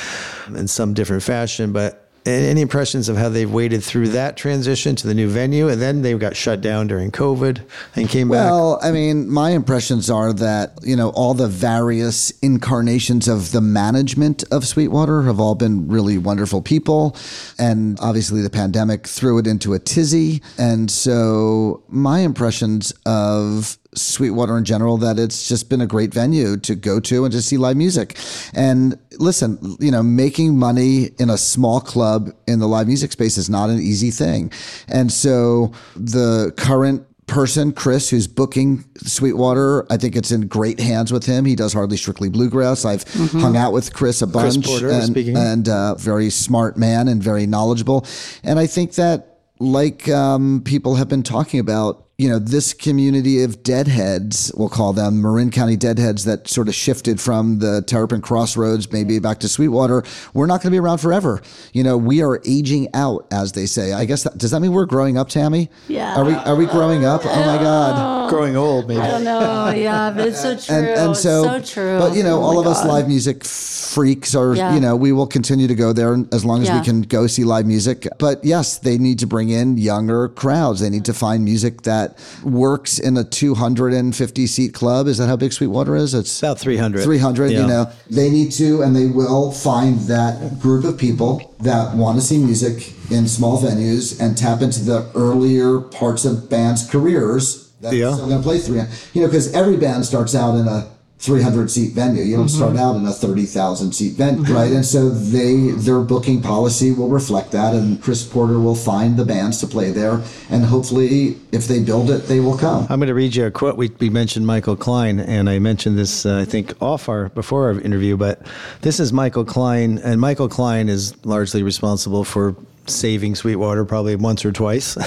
[SPEAKER 1] in some different fashion, but. Any impressions of how they've waded through that transition to the new venue, and then they got shut down during COVID and came back?
[SPEAKER 3] Well, I mean, my impressions are that, you know, all the various incarnations of the management of Sweetwater have all been really wonderful people. And obviously, the pandemic threw it into a tizzy. And so, my impressions of Sweetwater in general that it's just been a great venue to go to and to see live music. And listen, you know, making money in a small club in the live music space is not an easy thing. And so the current person, Chris, who's booking Sweetwater, I think it's in great hands with him. He does hardly strictly bluegrass. I've hung out with Chris a bunch
[SPEAKER 1] Porter,
[SPEAKER 3] and, and uh, very smart man and very knowledgeable. And I think that like um, people have been talking about, you know, this community of deadheads, we'll call them Marin County deadheads that sort of shifted from the Terrapin Crossroads, maybe back to Sweetwater. We're not going to be around forever. You know, we are aging out, as they say. I guess that, does that mean we're growing up, Tami?
[SPEAKER 2] Yeah.
[SPEAKER 3] Are we are we growing up? Oh my God. Oh.
[SPEAKER 1] growing old, maybe.
[SPEAKER 2] I don't know. Yeah, but it's so true.
[SPEAKER 3] And, and
[SPEAKER 2] It's
[SPEAKER 3] so,
[SPEAKER 2] so true.
[SPEAKER 3] But you know,
[SPEAKER 2] Oh
[SPEAKER 3] all
[SPEAKER 2] my
[SPEAKER 3] of us
[SPEAKER 2] God.
[SPEAKER 3] live music freaks are,
[SPEAKER 2] Yeah.
[SPEAKER 3] you know, we will continue to go there as long as we can go see live music. But yes, they need to bring in younger crowds. They need to find music that works in a 250 seat club. Is that how big Sweetwater is? It's
[SPEAKER 1] About 300.
[SPEAKER 3] 300,
[SPEAKER 1] Yeah.
[SPEAKER 3] you know. They need to, and they will find that group of people that want to see music in small venues and tap into the earlier parts of bands' careers that
[SPEAKER 1] Yeah.
[SPEAKER 3] still going to play three. You know, because every band starts out in a 300 seat venue. You don't start out in a 30,000 seat venue, right? And so they their booking policy will reflect that, and Chris Porter will find the bands to play there, and hopefully, if they build it, they will come.
[SPEAKER 1] I'm going to read you a quote. We, we mentioned Michael Klein, and I mentioned this, uh, I think, off our before our interview. But this is Michael Klein, and Michael Klein is largely responsible for saving Sweetwater probably once or twice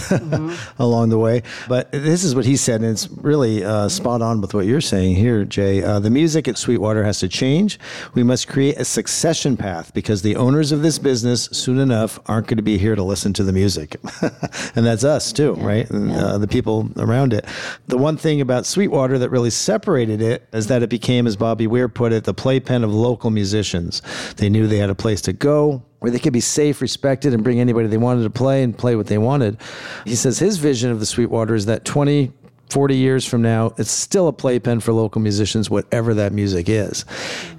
[SPEAKER 1] along the way. But this is what he said, and it's really uh, spot on with what you're saying here, Jay. Uh, the music at Sweetwater has to change. We must create a succession path because the owners of this business soon enough aren't going to be here to listen to the music, and that's us too, right? And, uh, the people around it. The one thing about Sweetwater that really separated it is that it became, as Bobby Weir put it, the playpen of local musicians. They knew they had a place to go where they could be safe, respected, and bring anybody they wanted to play and play what they wanted. He says his vision of the Sweetwater is that 20, 40 years from now, it's still a playpen for local musicians, whatever that music is.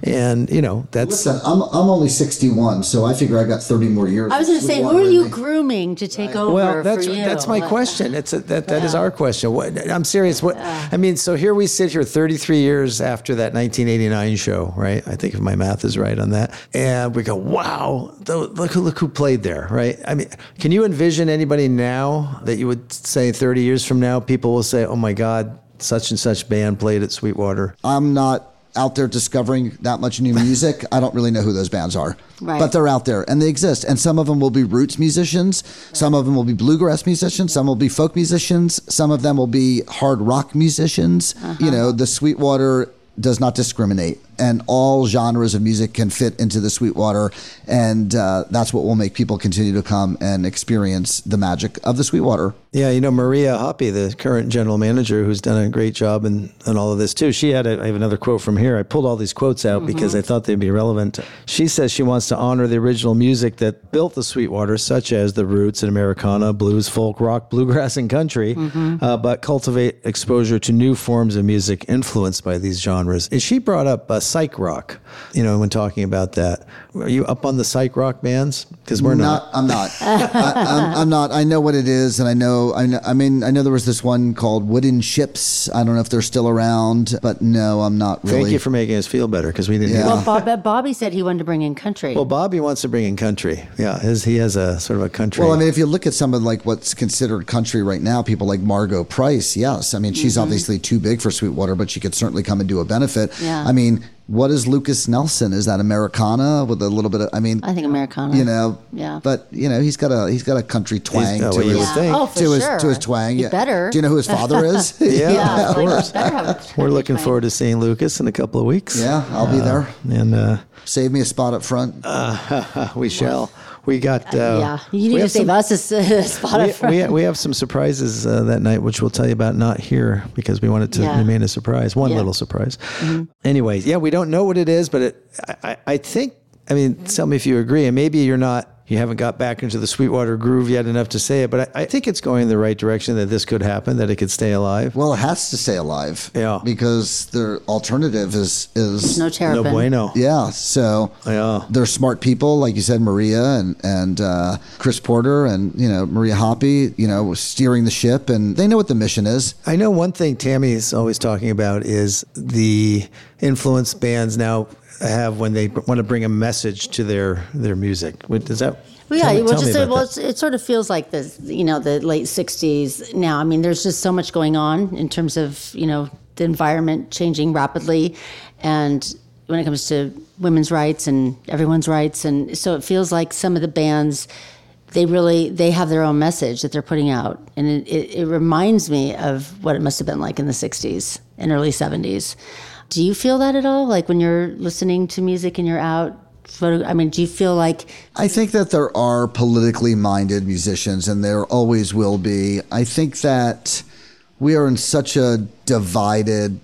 [SPEAKER 1] And, you know, that's.
[SPEAKER 3] Listen, I'm, I'm only 61, so I figure I got 30 more years.
[SPEAKER 2] I was going to say, who are you
[SPEAKER 3] me.
[SPEAKER 2] grooming to take over
[SPEAKER 1] Well, that's
[SPEAKER 2] for you?
[SPEAKER 1] that's my
[SPEAKER 2] Like,
[SPEAKER 1] question. It's a, that that is our question. What, I'm serious. What I mean, so here we sit here 33 years after that 1989 show, right? I think if my math is right on that, and we go, wow, th- look who look who played there, right? I mean, can you envision anybody now that you would say 30 years from now, people will say, oh my God, such and such band played at Sweetwater.
[SPEAKER 3] I'm not out there discovering that much new music. I don't really know who those bands are.
[SPEAKER 2] Right.
[SPEAKER 3] But they're out there and they exist. And some of them will be roots musicians, some of them will be bluegrass musicians, some will be folk musicians, some of them will be hard rock musicians. You uh-huh. know, the Sweetwater does not discriminate. And all genres of music can fit into the Sweetwater, and uh, that's what will make people continue to come and experience the magic of the Sweetwater.
[SPEAKER 1] Yeah, you know Maria Hoppy, the current general manager, who's done a great job in, in all of this too. She had a, I have another quote from here. I pulled all these quotes out because I thought they'd be relevant. She says she wants to honor the original music that built the Sweetwater, such as the roots in Americana, blues, folk, rock, bluegrass, and country, uh, but cultivate exposure to new forms of music influenced by these genres. And she brought up uh, psych rock. You know, when talking about that, are you up on the psych rock bands? Because we're not.
[SPEAKER 3] I'm not. I, I'm, I'm not. I know what it is, and I know, I know. I mean, I know there was this one called Wooden Shjips. I don't know if they're still around, but no, I'm not really.
[SPEAKER 1] Thank you for making us feel better because we didn't.
[SPEAKER 3] Yeah.
[SPEAKER 1] hear
[SPEAKER 2] Well, Bob, Bobby said he wanted to bring in country.
[SPEAKER 1] Well, Bobby wants to bring in country. Yeah, his, he has a sort of a country.
[SPEAKER 3] Well, I mean, if you look at some of like what's considered country right now, people like Margo Price, yes. I mean, she's
[SPEAKER 2] Mm-hmm.
[SPEAKER 3] obviously too big for Sweetwater, but she could certainly come and do a benefit.
[SPEAKER 2] Yeah.
[SPEAKER 3] I mean, what is Lukas Nelson? Is that Americana with a little bit of? I mean,
[SPEAKER 2] I think Americana.
[SPEAKER 3] you know,
[SPEAKER 2] Yeah.
[SPEAKER 3] But you know, he's got a he's got a country twang to his
[SPEAKER 1] would.
[SPEAKER 2] Oh, for
[SPEAKER 3] to his
[SPEAKER 2] sure.
[SPEAKER 3] to his twang. Yeah.
[SPEAKER 2] better.
[SPEAKER 3] Do you know who his father is?
[SPEAKER 1] Yeah,
[SPEAKER 2] Yeah,
[SPEAKER 1] of course.
[SPEAKER 2] better have a
[SPEAKER 1] We're looking
[SPEAKER 2] twang.
[SPEAKER 1] forward to seeing Lukas in a couple of weeks.
[SPEAKER 3] Yeah, I'll be there.
[SPEAKER 1] And uh,
[SPEAKER 3] Save me a spot up front.
[SPEAKER 1] we shall. We got. Uh,
[SPEAKER 2] yeah, you need to
[SPEAKER 1] have
[SPEAKER 2] save
[SPEAKER 1] some-
[SPEAKER 2] us a, a spot up front.
[SPEAKER 1] we, we have some surprises uh, that night, which we'll tell you about not here because we want it to
[SPEAKER 2] Yeah.
[SPEAKER 1] remain a surprise. One
[SPEAKER 2] Yeah. Mm-hmm.
[SPEAKER 1] little surprise. Anyways, yeah, we don't know what it is, but it, I, I think, I mean, tell me if you agree, and maybe you're not, you haven't got back into the Sweetwater groove yet enough to say it, but I, I think it's going in the right direction that this could happen, that it could stay alive.
[SPEAKER 3] Well, it has to stay alive.
[SPEAKER 1] Yeah.
[SPEAKER 3] Because their alternative is is
[SPEAKER 2] no terrapin.
[SPEAKER 1] No bueno.
[SPEAKER 3] Yeah, so
[SPEAKER 1] Yeah.
[SPEAKER 3] they're smart people, like you said, Maria and and uh, Chris Porter and you know Maria Hoppy, you know, steering the ship, and they know what the mission is.
[SPEAKER 1] I know one thing Tami is always talking about is the influence bands now have when they want to bring a message to their their music. What- Does that?
[SPEAKER 2] Well, yeah,
[SPEAKER 1] me-
[SPEAKER 2] well, just
[SPEAKER 1] about
[SPEAKER 2] well, it sort of feels like the you know the late '60s now. I mean, there's just so much going on in terms of you know the environment changing rapidly, and when it comes to women's rights and everyone's rights, and so it feels like some of the bands they really they have their own message that they're putting out, and it, it, it reminds me of what it must have been like in the '60s and early '70s. Do you feel that at all? Like when you're listening to music and you're out. I mean, do you feel like
[SPEAKER 3] I think that there are politically minded musicians, and there always will be. I think that we are in such a divided,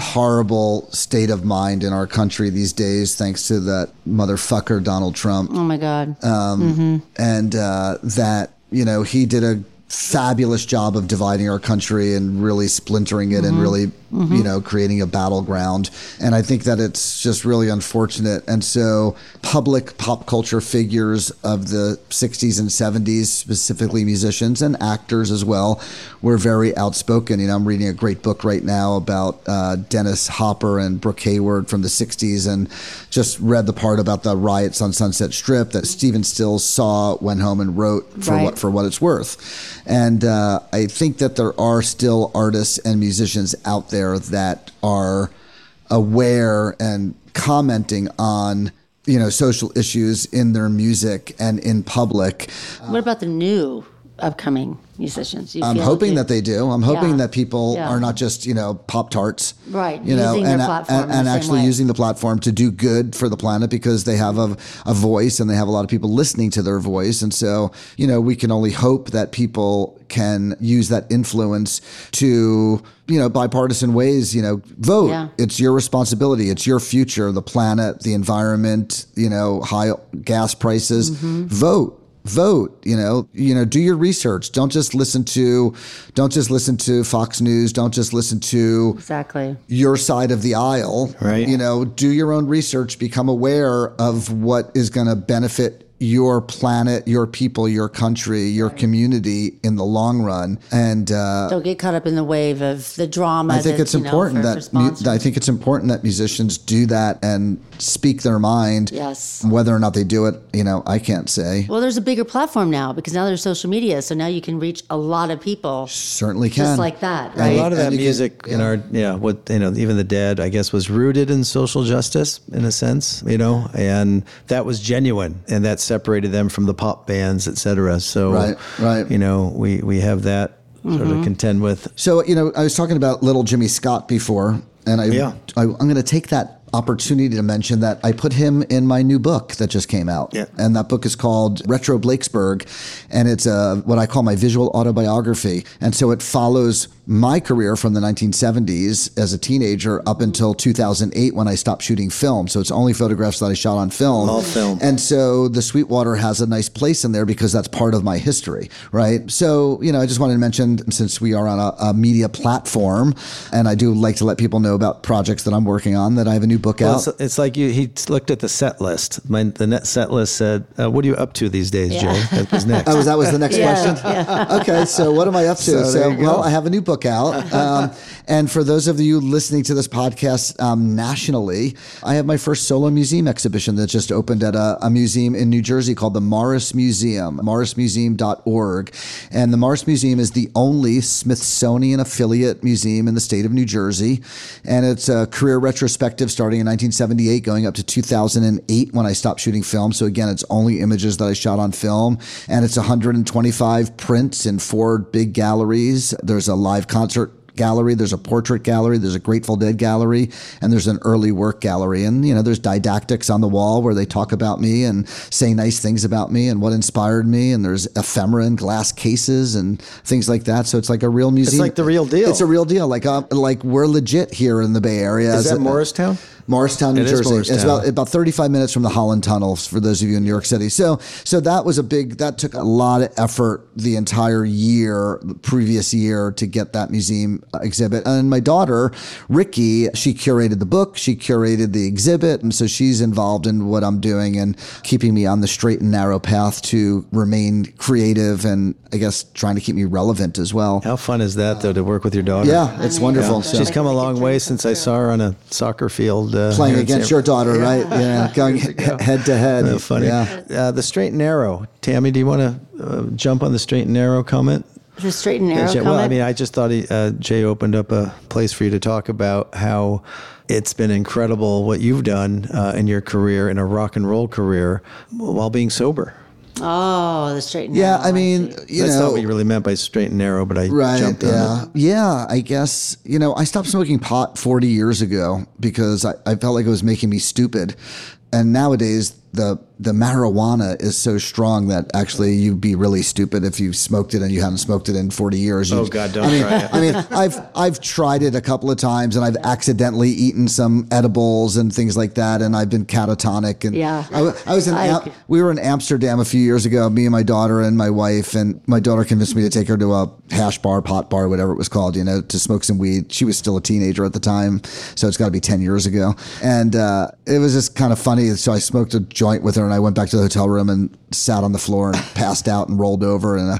[SPEAKER 3] horrible state of mind in our country these days, thanks to that motherfucker Donald Trump.
[SPEAKER 2] Oh my God. Um, mm-hmm.
[SPEAKER 3] and uh, that you know he did a fabulous job of dividing our country and really splintering it and mm-hmm. really you know creating a battleground. And i think that it's just really unfortunate. And so public pop culture figures of the 60s and 70s specifically musicians and actors as well were very outspoken. You know i'm reading a great book right now about uh, dennis hopper and brooke hayward from the 60s and just read the part about the riots on sunset strip that stephen stills saw went home and wrote for
[SPEAKER 2] Right.
[SPEAKER 3] what for what it's worth. And uh, i think that there are still artists and musicians out there that are aware and commenting on you know social issues in their music and in public.
[SPEAKER 2] What about the new upcoming musicians? You
[SPEAKER 3] I'm hoping that they do. I'm hoping
[SPEAKER 2] Yeah.
[SPEAKER 3] that people
[SPEAKER 2] Yeah.
[SPEAKER 3] are not just you know pop tarts,
[SPEAKER 2] Right,
[SPEAKER 3] You know, and,
[SPEAKER 2] platform
[SPEAKER 3] and, and actually
[SPEAKER 2] way.
[SPEAKER 3] using the platform to do good for the planet because they have a, a voice and they have a lot of people listening to their voice, and so you know we can only hope that people can use that influence to you know bipartisan ways. You know, vote.
[SPEAKER 2] Yeah.
[SPEAKER 3] It's your responsibility. It's your future, the planet, the environment. You know, high gas prices.
[SPEAKER 2] Mm-hmm.
[SPEAKER 3] Vote vote you know you know do your research don't just listen to don't just listen to fox news don't just listen to
[SPEAKER 2] Exactly.
[SPEAKER 3] your side of the aisle
[SPEAKER 1] Right.
[SPEAKER 3] you know do your own research become aware of what is going to benefit your planet your people your country your community in the long run and uh,
[SPEAKER 2] Don't get caught up in the wave of the drama.
[SPEAKER 3] I think
[SPEAKER 2] that,
[SPEAKER 3] it's
[SPEAKER 2] you know,
[SPEAKER 3] important that mu- I think it's important that musicians do that and speak their mind.
[SPEAKER 2] Yes.
[SPEAKER 3] Whether or not they do it, you know, I can't say.
[SPEAKER 2] Well, there's a bigger platform now because now there's social media, so now you can reach a lot of people
[SPEAKER 3] Certainly can.
[SPEAKER 2] just like that,
[SPEAKER 3] And
[SPEAKER 2] right?
[SPEAKER 1] A lot of
[SPEAKER 3] And
[SPEAKER 1] that
[SPEAKER 3] you can-
[SPEAKER 1] music in our, yeah, what, you know, even the dead, I guess, was rooted in social justice in a sense, you know, and that was genuine and that separated them from the pop bands, et cetera. So,
[SPEAKER 3] Right, right.
[SPEAKER 1] you know, we, we have that sort
[SPEAKER 2] Mm-hmm.
[SPEAKER 1] of contend with.
[SPEAKER 3] So, you know, I was talking about little Jimmy Scott before, and I,
[SPEAKER 1] Yeah.
[SPEAKER 3] I I'm going to take that opportunity to mention that I put him in my new book that just came out.
[SPEAKER 4] Yeah.
[SPEAKER 3] And that book is called Retro Blakesberg. And it's a, what I call my visual autobiography. And so it follows my career from the 1970s as a teenager up until 2008 when I stopped shooting film. So it's only photographs that I shot on film.
[SPEAKER 4] All film.
[SPEAKER 3] And so the Sweetwater has a nice place in there because that's part of my history, right? So, you know, I just wanted to mention since we are on a, a media platform and I do like to let people know about projects that I'm working on that I have a new book
[SPEAKER 1] Well,
[SPEAKER 3] out.
[SPEAKER 1] it's, it's like you. He looked at the set list. My the net set list said, uh, "What are you up to these days, Jay?" That was next.
[SPEAKER 3] Oh, that was the next
[SPEAKER 2] Yeah,
[SPEAKER 3] question? Okay, so what am I up to?
[SPEAKER 1] So
[SPEAKER 3] So,
[SPEAKER 1] there
[SPEAKER 3] well, I have a new book out, um, and for those of you listening to this podcast um, nationally, I have my first solo museum exhibition that just opened at a, a museum in New Jersey called the Morris Museum, morrismuseum.org, and the Morris Museum is the only Smithsonian affiliate museum in the state of New Jersey, and it's a career retrospective starting in 1978, going up to 2008 when I stopped shooting film. So again, it's only images that I shot on film, and it's 125 prints in four big galleries. There's a live concert gallery, there's a portrait gallery, there's a Grateful Dead gallery, and there's an early work gallery. And you know, there's didactics on the wall where they talk about me and say nice things about me and what inspired me. And there's ephemera and glass cases and things like that. So it's like a real museum.
[SPEAKER 1] It's like the real deal.
[SPEAKER 3] It's a real deal. Like uh, like we're legit here in the Bay Area.
[SPEAKER 1] Is that
[SPEAKER 3] a-
[SPEAKER 1] Morristown?
[SPEAKER 3] Morristown, New
[SPEAKER 1] It is
[SPEAKER 3] Jersey. It's about about 35 minutes from the Holland Tunnels for those of you in New York City. So so that was a big that took a lot of effort the entire year, the previous year to get that museum exhibit. And my daughter, Ricky, she curated the book, she curated the exhibit, and so she's involved in what I'm doing and keeping me on the straight and narrow path to remain creative and I guess trying to keep me relevant as well.
[SPEAKER 1] How fun is that though to work with your daughter?
[SPEAKER 3] Yeah, it's wonderful. So-
[SPEAKER 1] She's come a long way since I saw her on a soccer field. Uh,
[SPEAKER 3] Playing against your daughter, right? Yeah, going head to head.
[SPEAKER 1] Uh, funny.
[SPEAKER 3] Yeah.
[SPEAKER 1] Uh, the straight and narrow. Tami, do you want to uh, jump on the straight and narrow comment?
[SPEAKER 2] The straight and narrow
[SPEAKER 1] Yeah, well, I mean, I just thought he, uh, Jay opened up a place for you to talk about how it's been incredible what you've done uh, in your career, in a rock and roll career, while being sober.
[SPEAKER 2] Oh, the straight and
[SPEAKER 3] Yeah,
[SPEAKER 2] narrow.
[SPEAKER 3] I mean,
[SPEAKER 2] see.
[SPEAKER 3] you
[SPEAKER 1] That's
[SPEAKER 3] know,
[SPEAKER 1] not what you really meant by straight and narrow, but I
[SPEAKER 3] right?
[SPEAKER 1] jumped on
[SPEAKER 3] Yeah,
[SPEAKER 1] it.
[SPEAKER 3] yeah. I guess you know, I stopped smoking pot 40 years ago because I, I felt like it was making me stupid, and nowadays the the marijuana is so strong that actually you'd be really stupid if you smoked it and you haven't smoked it in 40 years. You-
[SPEAKER 1] Oh, God, don't
[SPEAKER 3] I mean,
[SPEAKER 1] try it.
[SPEAKER 3] I mean, I've I've tried it a couple of times and I've accidentally eaten some edibles and things like that, and I've been catatonic. And
[SPEAKER 2] Yeah.
[SPEAKER 3] I, I was in
[SPEAKER 2] I-
[SPEAKER 3] Am- we were in Amsterdam a few years ago, me and my daughter and my wife, and my daughter convinced me to take her to a hash bar, pot bar, whatever it was called, you know, to smoke some weed. She was still a teenager at the time, so it's got to be 10 years ago. And uh, it was just kind of funny. So I smoked a joint with her and I went back to the hotel room and sat on the floor and passed out and rolled over in a,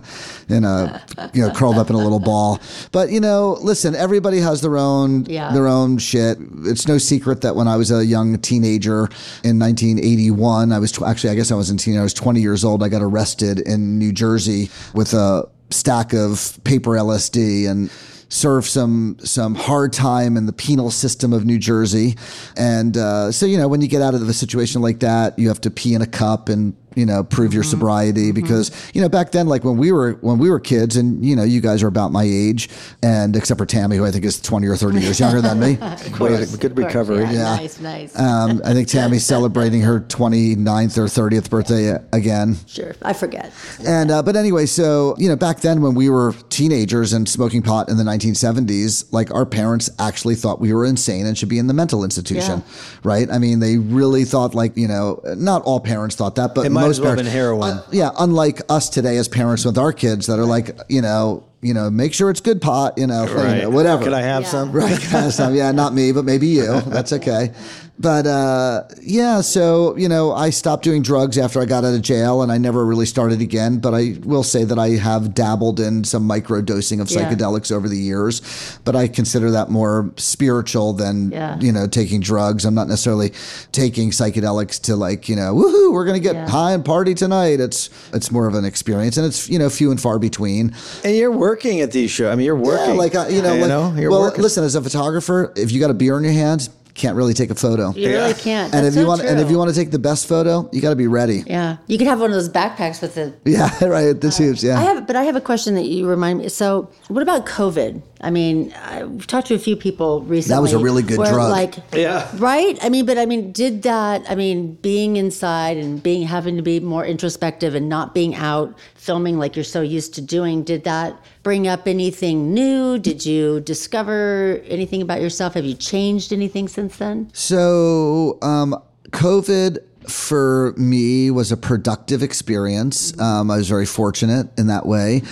[SPEAKER 3] in a, you know, curled up in a little ball. But, you know, listen, everybody has their own,
[SPEAKER 2] Yeah.
[SPEAKER 3] their own shit. It's no secret that when I was a young teenager in 1981, I was tw- actually, I guess I was in teen, I was 20 years old. I got arrested in New Jersey with a stack of paper LSD and served some some hard time in the penal system of New Jersey. And uh, so, you know, when you get out of a situation like that, you have to pee in a cup and you know prove your sobriety because you know back then like when we were when we were kids and you know you guys are about my age and except for Tami who I think is 20 or 30 years younger than me
[SPEAKER 1] Great, good recovery.
[SPEAKER 2] Yeah,
[SPEAKER 3] Yeah.
[SPEAKER 2] Nice, nice.
[SPEAKER 3] um, I think Tami's celebrating her 29th or 30th birthday again.
[SPEAKER 2] sure. I forget.
[SPEAKER 3] And uh, but anyway, so you know, back then when we were teenagers and smoking pot in the 1970s, like our parents actually thought we were insane and should be in the mental institution, right? I mean, they really thought like you know, not all parents thought that, but
[SPEAKER 1] It might
[SPEAKER 3] most
[SPEAKER 1] as well
[SPEAKER 3] parents,
[SPEAKER 1] been heroin.
[SPEAKER 3] Uh, yeah, unlike us today as parents with our kids that are like, you know, you know, make sure it's good pot, you know, you know, whatever.
[SPEAKER 1] Could I have
[SPEAKER 2] Yeah.
[SPEAKER 1] some?
[SPEAKER 3] Right. kind of stuff. Yeah, not me, but maybe you. That's okay. But uh, yeah, so you know, I stopped doing drugs after I got out of jail, and I never really started again. But I will say that I have dabbled in some micro dosing of
[SPEAKER 2] Yeah.
[SPEAKER 3] psychedelics over the years. But I consider that more spiritual than
[SPEAKER 2] Yeah.
[SPEAKER 3] you know taking drugs. I'm not necessarily taking psychedelics to like you know, woohoo, we're gonna get
[SPEAKER 2] Yeah.
[SPEAKER 3] high and party tonight. It's it's more of an experience, and it's you know few and far between.
[SPEAKER 1] And you're working at these shows. I mean, you're working.
[SPEAKER 3] Yeah, like uh, you know,
[SPEAKER 1] You
[SPEAKER 3] like,
[SPEAKER 1] know, you're
[SPEAKER 3] well,
[SPEAKER 1] working.
[SPEAKER 3] listen, as a photographer, if you got a beer in your hand, can't really take a photo.
[SPEAKER 2] You really can't.
[SPEAKER 3] and
[SPEAKER 2] That's
[SPEAKER 3] if you
[SPEAKER 2] so
[SPEAKER 3] want, and if you want to take the best photo, you got to be ready.
[SPEAKER 2] Yeah. You could have one of those backpacks with the
[SPEAKER 3] Yeah, right. The tubes. Uh, yeah.
[SPEAKER 2] I have, but I have a question that you remind me. So, what about COVID? I mean, I've talked to a few people recently.
[SPEAKER 3] That was a really good
[SPEAKER 2] where,
[SPEAKER 3] drug.
[SPEAKER 2] Like,
[SPEAKER 1] Yeah.
[SPEAKER 2] right? I mean, but I mean, did that? I mean, being inside and being having to be more introspective and not being out filming like you're so used to doing, did that bring up anything new? Did you discover anything about yourself? Have you changed anything since then?
[SPEAKER 3] So, um, COVID for me was a productive experience. Um, I was very fortunate in that way.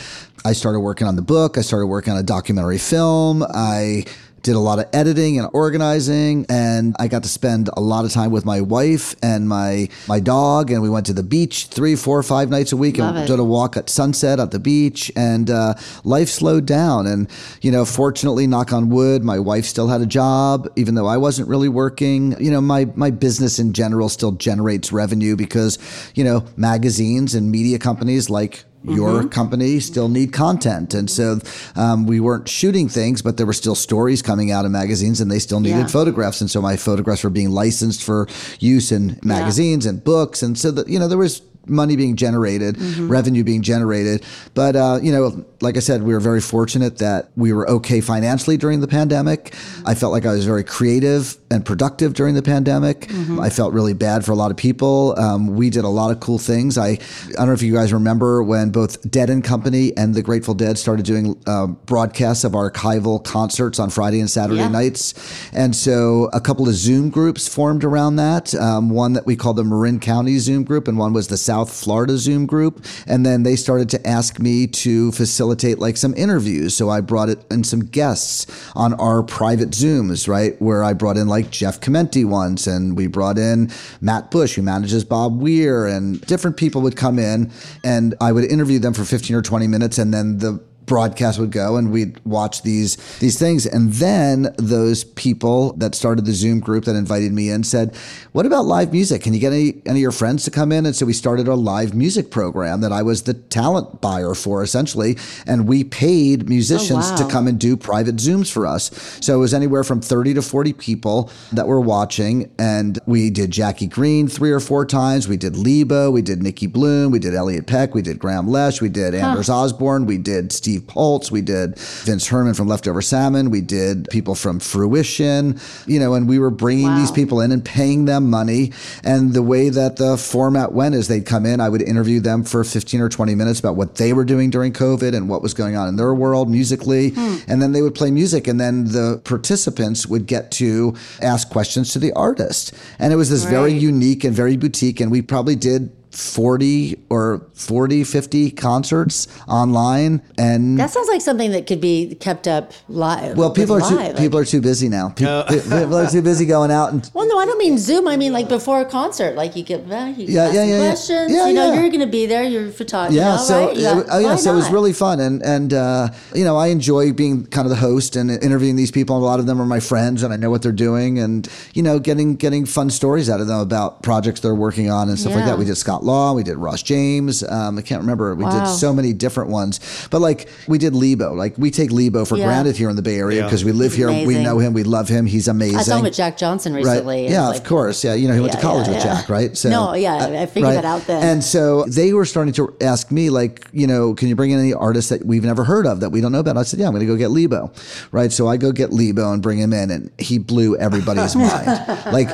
[SPEAKER 3] I started working on the book. I started working on a documentary film. I did a lot of editing and organizing and I got to spend a lot of time with my wife and my my dog and we went to the beach three, four, five nights a week
[SPEAKER 2] Love
[SPEAKER 3] and
[SPEAKER 2] it.
[SPEAKER 3] did a walk at sunset at the beach and uh, life slowed down and you know fortunately knock on wood my wife still had a job even though i wasn't really working you know my my business in general still generates revenue because you know magazines and media companies like your
[SPEAKER 2] Mm-hmm.
[SPEAKER 3] company still need content and so um, we weren't shooting things but there were still stories coming out of magazines and they still needed
[SPEAKER 2] Yeah.
[SPEAKER 3] photographs and so my photographs were being licensed for use in magazines and books and so that you know there was money being generated,
[SPEAKER 2] Mm-hmm.
[SPEAKER 3] revenue being generated. But uh, you know, like I said, we were very fortunate that we were okay financially during the pandemic. I felt like I was very creative and productive during the pandemic.
[SPEAKER 2] Mm-hmm.
[SPEAKER 3] I felt really bad for a lot of people. Um, we did a lot of cool things. I I don't know if you guys remember when both Dead and Company and the Grateful Dead started doing uh, broadcasts of archival concerts on Friday and Saturday
[SPEAKER 2] Yeah.
[SPEAKER 3] nights, and so a couple of Zoom groups formed around that. Um, one that we called the Marin County Zoom group, and one was the South Florida Zoom group. And then they started to ask me to facilitate like some interviews. So I brought it in some guests on our private Zooms, right? Where I brought in like Jeff Chimenti once, and we brought in Matt Busch, who manages Bob Weir, and different people would come in, and I would interview them for 15 or 20 minutes, and then the broadcast would go and we'd watch these these things. And then those people that started the zoom group that invited me in said what about live music? Can you get any, any of your friends to come in? And so we started a live music program that i was the talent buyer for essentially. And we paid musicians oh,
[SPEAKER 2] wow.
[SPEAKER 3] to come and do private zooms for us. So it was anywhere from 30 to 40 people that were watching. And we did jackie greene three or four times. We did lebo. We did nicki bluhm. We did elliott peck. We did grahame lesh we did anders osborne. We did steve Poltz, we did Vince Herman from Leftover Salmon, we did people from Fruition, you know, and we were bringing
[SPEAKER 2] Wow.
[SPEAKER 3] these people in and paying them money. And the way that the format went is they'd come in, I would interview them for 15 or 20 minutes about what they were doing during COVID and what was going on in their world musically. Hmm. And then they would play music, and then the participants would get to ask questions to the artist. And it was this very unique and very boutique, and we probably did 40 or 40 50 concerts online and
[SPEAKER 2] That sounds like something that could be kept up live.
[SPEAKER 3] well people are
[SPEAKER 2] with
[SPEAKER 3] too
[SPEAKER 2] live.
[SPEAKER 3] people are too busy now Pe- pe- people are too busy going out and
[SPEAKER 2] Well, no, I don't mean Zoom. I mean like before a concert. Like you get, well, you
[SPEAKER 3] Yeah,
[SPEAKER 2] ask
[SPEAKER 3] yeah,
[SPEAKER 2] some
[SPEAKER 3] yeah, yeah.
[SPEAKER 2] questions. You know,
[SPEAKER 3] yeah.
[SPEAKER 2] you're going to be there. You're a photographer.
[SPEAKER 3] yeah
[SPEAKER 2] you know,
[SPEAKER 3] so
[SPEAKER 2] right?
[SPEAKER 3] it-
[SPEAKER 2] Yeah,
[SPEAKER 3] oh yeah so it was really fun and and uh, you know i enjoy being kind of the host and interviewing these people and a lot of them are my friends and i know what they're doing and you know getting getting fun stories out of them about projects they're working on and stuff like that we did scott law we did ross james um, i can't remember we
[SPEAKER 2] Wow.
[SPEAKER 3] did so many different ones but like we did lebo like we take lebo for
[SPEAKER 2] Yeah.
[SPEAKER 3] granted here in the bay area
[SPEAKER 1] Yeah.
[SPEAKER 3] because we live here we know him we love him he's amazing
[SPEAKER 2] I saw him with Jack Johnson recently.
[SPEAKER 3] Right. Yeah,
[SPEAKER 2] like-
[SPEAKER 3] of course. Yeah, you know, he went to college
[SPEAKER 2] yeah,
[SPEAKER 3] with
[SPEAKER 2] yeah.
[SPEAKER 3] Jack, right? So
[SPEAKER 2] No, yeah, I figured that out then.
[SPEAKER 3] And so they were starting to ask me, like, you know, can you bring in any artists that we've never heard of that we don't know about? I said, yeah, I'm going to go get Lebo, right? So I go get Lebo and bring him in, and he blew everybody's mind, like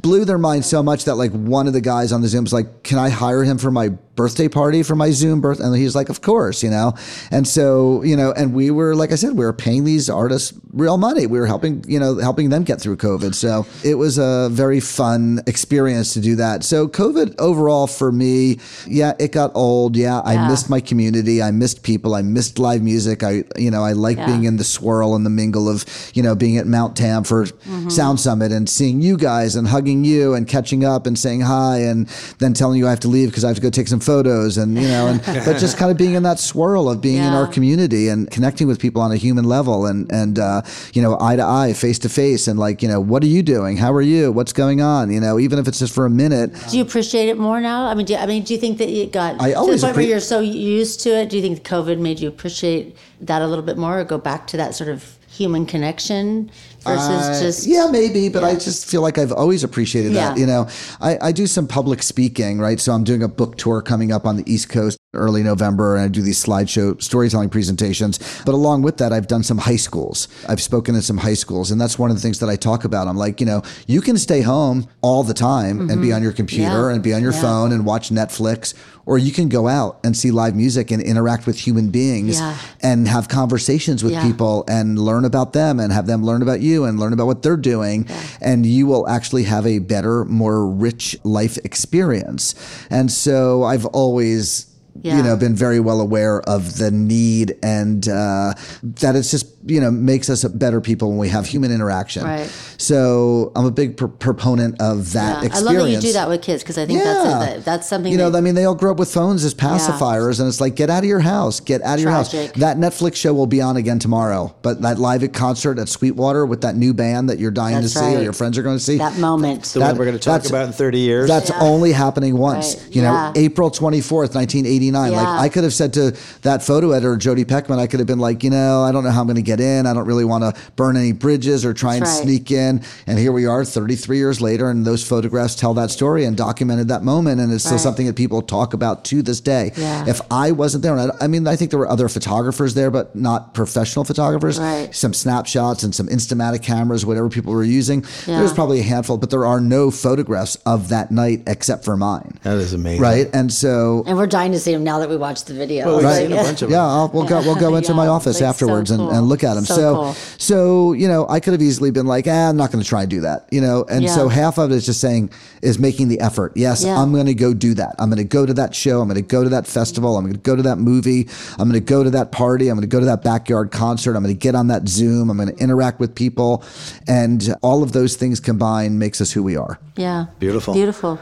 [SPEAKER 3] blew their mind so much that like one of the guys on the Zoom was like, can I hire him for my birthday party for my Zoom birth? And he's like, of course, you know. And so you know, and we were like I said, we were paying these artists real money. We were helping, you know, helping them get through COVID. So it was a very fun experience to do that. So COVID overall for me, yeah, it got old. Yeah, I
[SPEAKER 2] Yeah.
[SPEAKER 3] missed my community. I missed people. I missed live music. I, you know, I like
[SPEAKER 2] Yeah.
[SPEAKER 3] being in the swirl and the mingle of, you know, being at Mount Tam for
[SPEAKER 2] Mm-hmm.
[SPEAKER 3] Sound Summit and seeing you guys and hugging you and catching up and saying hi and then telling you I have to leave because I have to go take some photos and you know and but just kind of being in that swirl of being in our community and connecting with people on a human level and and uh, you know eye to eye, face to face, and like you know what are you doing? How are you? What's going on? You know, even if it's just for a minute.
[SPEAKER 2] Do you appreciate it more now? I mean, do you, I mean, do you think that it got
[SPEAKER 3] I
[SPEAKER 2] to the point where you're so used to it? Do you think COVID made you appreciate that a little bit more, or go back to that sort of human connection versus
[SPEAKER 3] I-
[SPEAKER 2] just
[SPEAKER 3] yeah maybe but i just feel like i've always appreciated that
[SPEAKER 2] Yeah.
[SPEAKER 3] you know I, I do some public speaking right so i'm doing a book tour coming up on the east coast early november and i do these slideshow storytelling presentations but along with that i've done some high schools i've spoken in some high schools and that's one of the things that i talk about i'm like you know you can stay home all the time and be on your computer
[SPEAKER 2] Mm-hmm. Yeah.
[SPEAKER 3] and be on your
[SPEAKER 2] Yeah.
[SPEAKER 3] phone and watch netflix or you can go out and see live music and interact with human beings
[SPEAKER 2] Yeah.
[SPEAKER 3] and have conversations with
[SPEAKER 2] Yeah.
[SPEAKER 3] people and learn about them and have them learn about you and learn about what they're doing and you will actually have a better more rich life experience and so i've always
[SPEAKER 2] Yeah.
[SPEAKER 3] you know been very well aware of the need and uh, that it's just you know makes us better people when we have human interaction
[SPEAKER 2] Right.
[SPEAKER 3] so i'm a big pr- proponent of that
[SPEAKER 2] Yeah. experience. I
[SPEAKER 3] experience
[SPEAKER 2] love that you do that with kids because I think that's a, that's something
[SPEAKER 3] you know,
[SPEAKER 2] that,
[SPEAKER 3] I mean, they all grow up with phones as pacifiers, and it's like, get out of your house, get out of your house. That Netflix show will be on again tomorrow, but that live at concert at Sweetwater with that new band that you're dying
[SPEAKER 2] That's
[SPEAKER 3] to see or your friends are going to see.
[SPEAKER 2] that moment.
[SPEAKER 1] The one we're going to talk about in 30 years.
[SPEAKER 3] That's only happening once.
[SPEAKER 2] Right.
[SPEAKER 3] You know,
[SPEAKER 2] Yeah.
[SPEAKER 3] April 24th, 1989. Like, I could have said to that photo editor, Jodi Peckman, I could have been like, you know, I don't know how I'm going to get in. I don't really want to burn any bridges or try and
[SPEAKER 2] right.
[SPEAKER 3] sneak in. And here we are 33 years later, and those photographs tell that story and documented that moment. And it's still something that people talk about to this day.
[SPEAKER 2] Yeah.
[SPEAKER 3] If I wasn't there, and I, I mean, I think there were other photographers there, but not professional photographers.
[SPEAKER 2] Right.
[SPEAKER 3] Some snapshots and some Instamatic cameras, whatever people were using.
[SPEAKER 2] Yeah.
[SPEAKER 3] There's probably a handful, but there are no photographs of that night except for mine.
[SPEAKER 1] that is amazing.
[SPEAKER 3] Right. And so
[SPEAKER 2] and we're dying to see them now that we watched the video.
[SPEAKER 1] Well, we've
[SPEAKER 2] Like,
[SPEAKER 1] seen a bunch of
[SPEAKER 3] yeah. I'll, we'll go. We'll go into
[SPEAKER 2] Yeah,
[SPEAKER 3] my office
[SPEAKER 2] like, so
[SPEAKER 3] afterwards and, and look at them.
[SPEAKER 2] So
[SPEAKER 3] So,
[SPEAKER 2] cool.
[SPEAKER 3] so you know, I could have easily been like, ah, I'm not going to try and do that. You know, and so half of it is just saying is making the effort. Yes,
[SPEAKER 2] Yeah.
[SPEAKER 3] I'm going to go do that. I'm going to go to that show. I'm going to go to that festival. I'm going to go to that movie. I'm going to go to that party. I'm going to go to that backyard concert. I'm going to get on that Zoom. I'm going to interact with people, and all of those things combined makes us who we are.
[SPEAKER 2] yeah.
[SPEAKER 1] Beautiful.
[SPEAKER 2] Beautiful.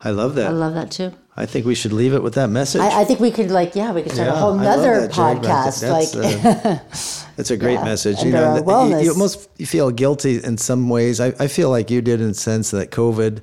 [SPEAKER 1] I love that.
[SPEAKER 2] I love that too.
[SPEAKER 1] I think we should leave it with that message.
[SPEAKER 2] I, I think we could like yeah we could start a whole nother
[SPEAKER 1] that,
[SPEAKER 2] podcast
[SPEAKER 1] That's,
[SPEAKER 2] like
[SPEAKER 1] uh, That's a great
[SPEAKER 2] Yeah,
[SPEAKER 1] message. You know, that- you, you almost feel guilty in some ways. I, I feel like you did in the sense that COVID,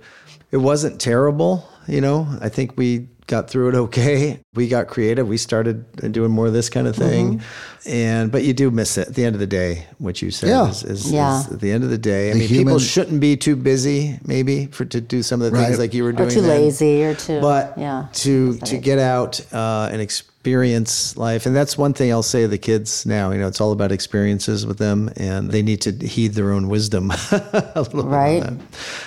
[SPEAKER 1] it wasn't terrible. You know, I think we got through it okay. We got creative. We started doing more of this kind of thing,
[SPEAKER 2] Mm-hmm.
[SPEAKER 1] and but you do miss it at the end of the day. What you said
[SPEAKER 3] Yeah.
[SPEAKER 1] is, is,
[SPEAKER 2] Yeah.
[SPEAKER 1] is at the end of the day. I
[SPEAKER 3] The
[SPEAKER 1] mean, people shouldn't be too busy, maybe, for to do some of the things
[SPEAKER 3] Right.
[SPEAKER 1] like you were doing.
[SPEAKER 2] or too
[SPEAKER 1] then.
[SPEAKER 2] lazy or too
[SPEAKER 1] but
[SPEAKER 2] yeah
[SPEAKER 1] to to get out uh, and experience life and that's one thing i'll say to the kids now you know it's all about experiences with them and they need to heed their own wisdom a little bit
[SPEAKER 2] Right.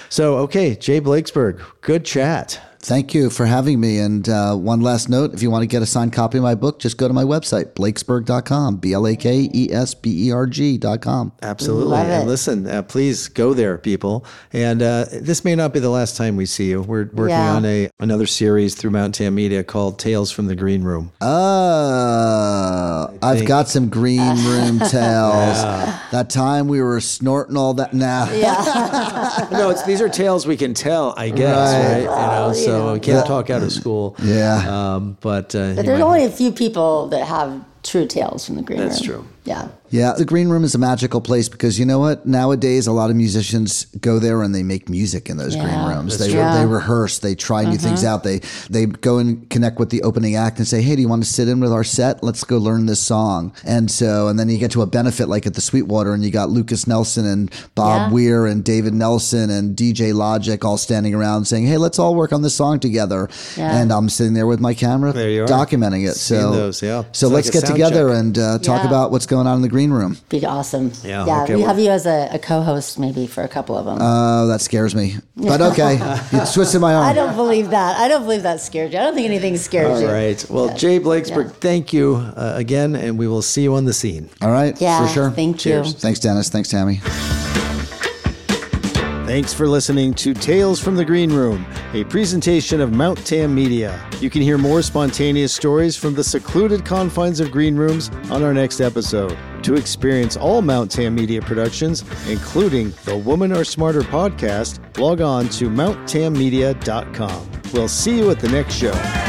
[SPEAKER 1] so okay jay blakesberg good chat
[SPEAKER 3] Thank you for having me. And uh, one last note if you want to get a signed copy of my book, just go to my website, blakesberg.com, B L A K E S B E R G.com.
[SPEAKER 1] absolutely
[SPEAKER 2] Love
[SPEAKER 1] and
[SPEAKER 2] it.
[SPEAKER 1] listen uh, please go there people and uh, this may not be the last time we see you we're working
[SPEAKER 2] Yeah.
[SPEAKER 1] on a another series through Mount Tam Media called tales from the green room
[SPEAKER 3] Uh, I've got some green room tales. That time we were snorting all that. Nah.
[SPEAKER 1] no, it's these are tales we can tell, I guess,
[SPEAKER 3] Right.
[SPEAKER 1] right? You know, so
[SPEAKER 2] yeah.
[SPEAKER 1] we can't talk out of school.
[SPEAKER 3] Yeah.
[SPEAKER 1] Um, but uh,
[SPEAKER 2] but there's
[SPEAKER 1] might-
[SPEAKER 2] only a few people that have true tales from the green
[SPEAKER 1] That's
[SPEAKER 2] room
[SPEAKER 1] true.
[SPEAKER 2] yeah
[SPEAKER 3] Yeah, the green room is a magical place because you know what? Nowadays, a lot of musicians go there and they make music in those green rooms. They
[SPEAKER 2] true. Mm-hmm.
[SPEAKER 3] they rehearse, they try new things out. They they go and connect with the opening act and say, "Hey, do you want to sit in with our set? Let's go learn this song." And so, and then you get to a benefit like at the Sweetwater, and you got Lukas Nelson and Bob
[SPEAKER 2] Yeah.
[SPEAKER 3] Weir and David Nelson and DJ Logic all standing around saying, "Hey, let's all work on this song together."
[SPEAKER 2] Yeah.
[SPEAKER 3] And I'm sitting there with my camera,
[SPEAKER 1] There you are.
[SPEAKER 3] documenting it.
[SPEAKER 1] Seen
[SPEAKER 3] so,
[SPEAKER 1] those, yeah.
[SPEAKER 3] so
[SPEAKER 1] It's
[SPEAKER 3] let's
[SPEAKER 1] like
[SPEAKER 3] get together
[SPEAKER 1] check.
[SPEAKER 3] and uh, talk
[SPEAKER 2] Yeah.
[SPEAKER 3] about what's going on in the green room.
[SPEAKER 2] be awesome
[SPEAKER 1] Yeah,
[SPEAKER 2] yeah
[SPEAKER 1] okay,
[SPEAKER 2] we
[SPEAKER 1] well-
[SPEAKER 2] have you as a, a co-host maybe for a couple of them
[SPEAKER 3] Oh, that scares me. But okay, you twisted my arm.
[SPEAKER 2] I don't believe that I don't believe that scared you I don't think anything scared
[SPEAKER 1] All
[SPEAKER 2] you
[SPEAKER 1] right. Well, Jay Blakesberg,
[SPEAKER 2] Yeah.
[SPEAKER 1] thank you uh, again, and we will see you on the scene.
[SPEAKER 3] All right,
[SPEAKER 2] Yeah,
[SPEAKER 3] for sure.
[SPEAKER 2] thank
[SPEAKER 1] Cheers.
[SPEAKER 2] you
[SPEAKER 3] Thanks, Dennis. Thanks, Tami.
[SPEAKER 1] Thanks for listening to Tales from the Green Room, a presentation of Mount Tam Media. You can hear more spontaneous stories from the secluded confines of green rooms on our next episode. To experience all Mount Tam Media productions, including the Woman Are Smarter podcast, log on to mounttammedia.com. We'll see you at the next show.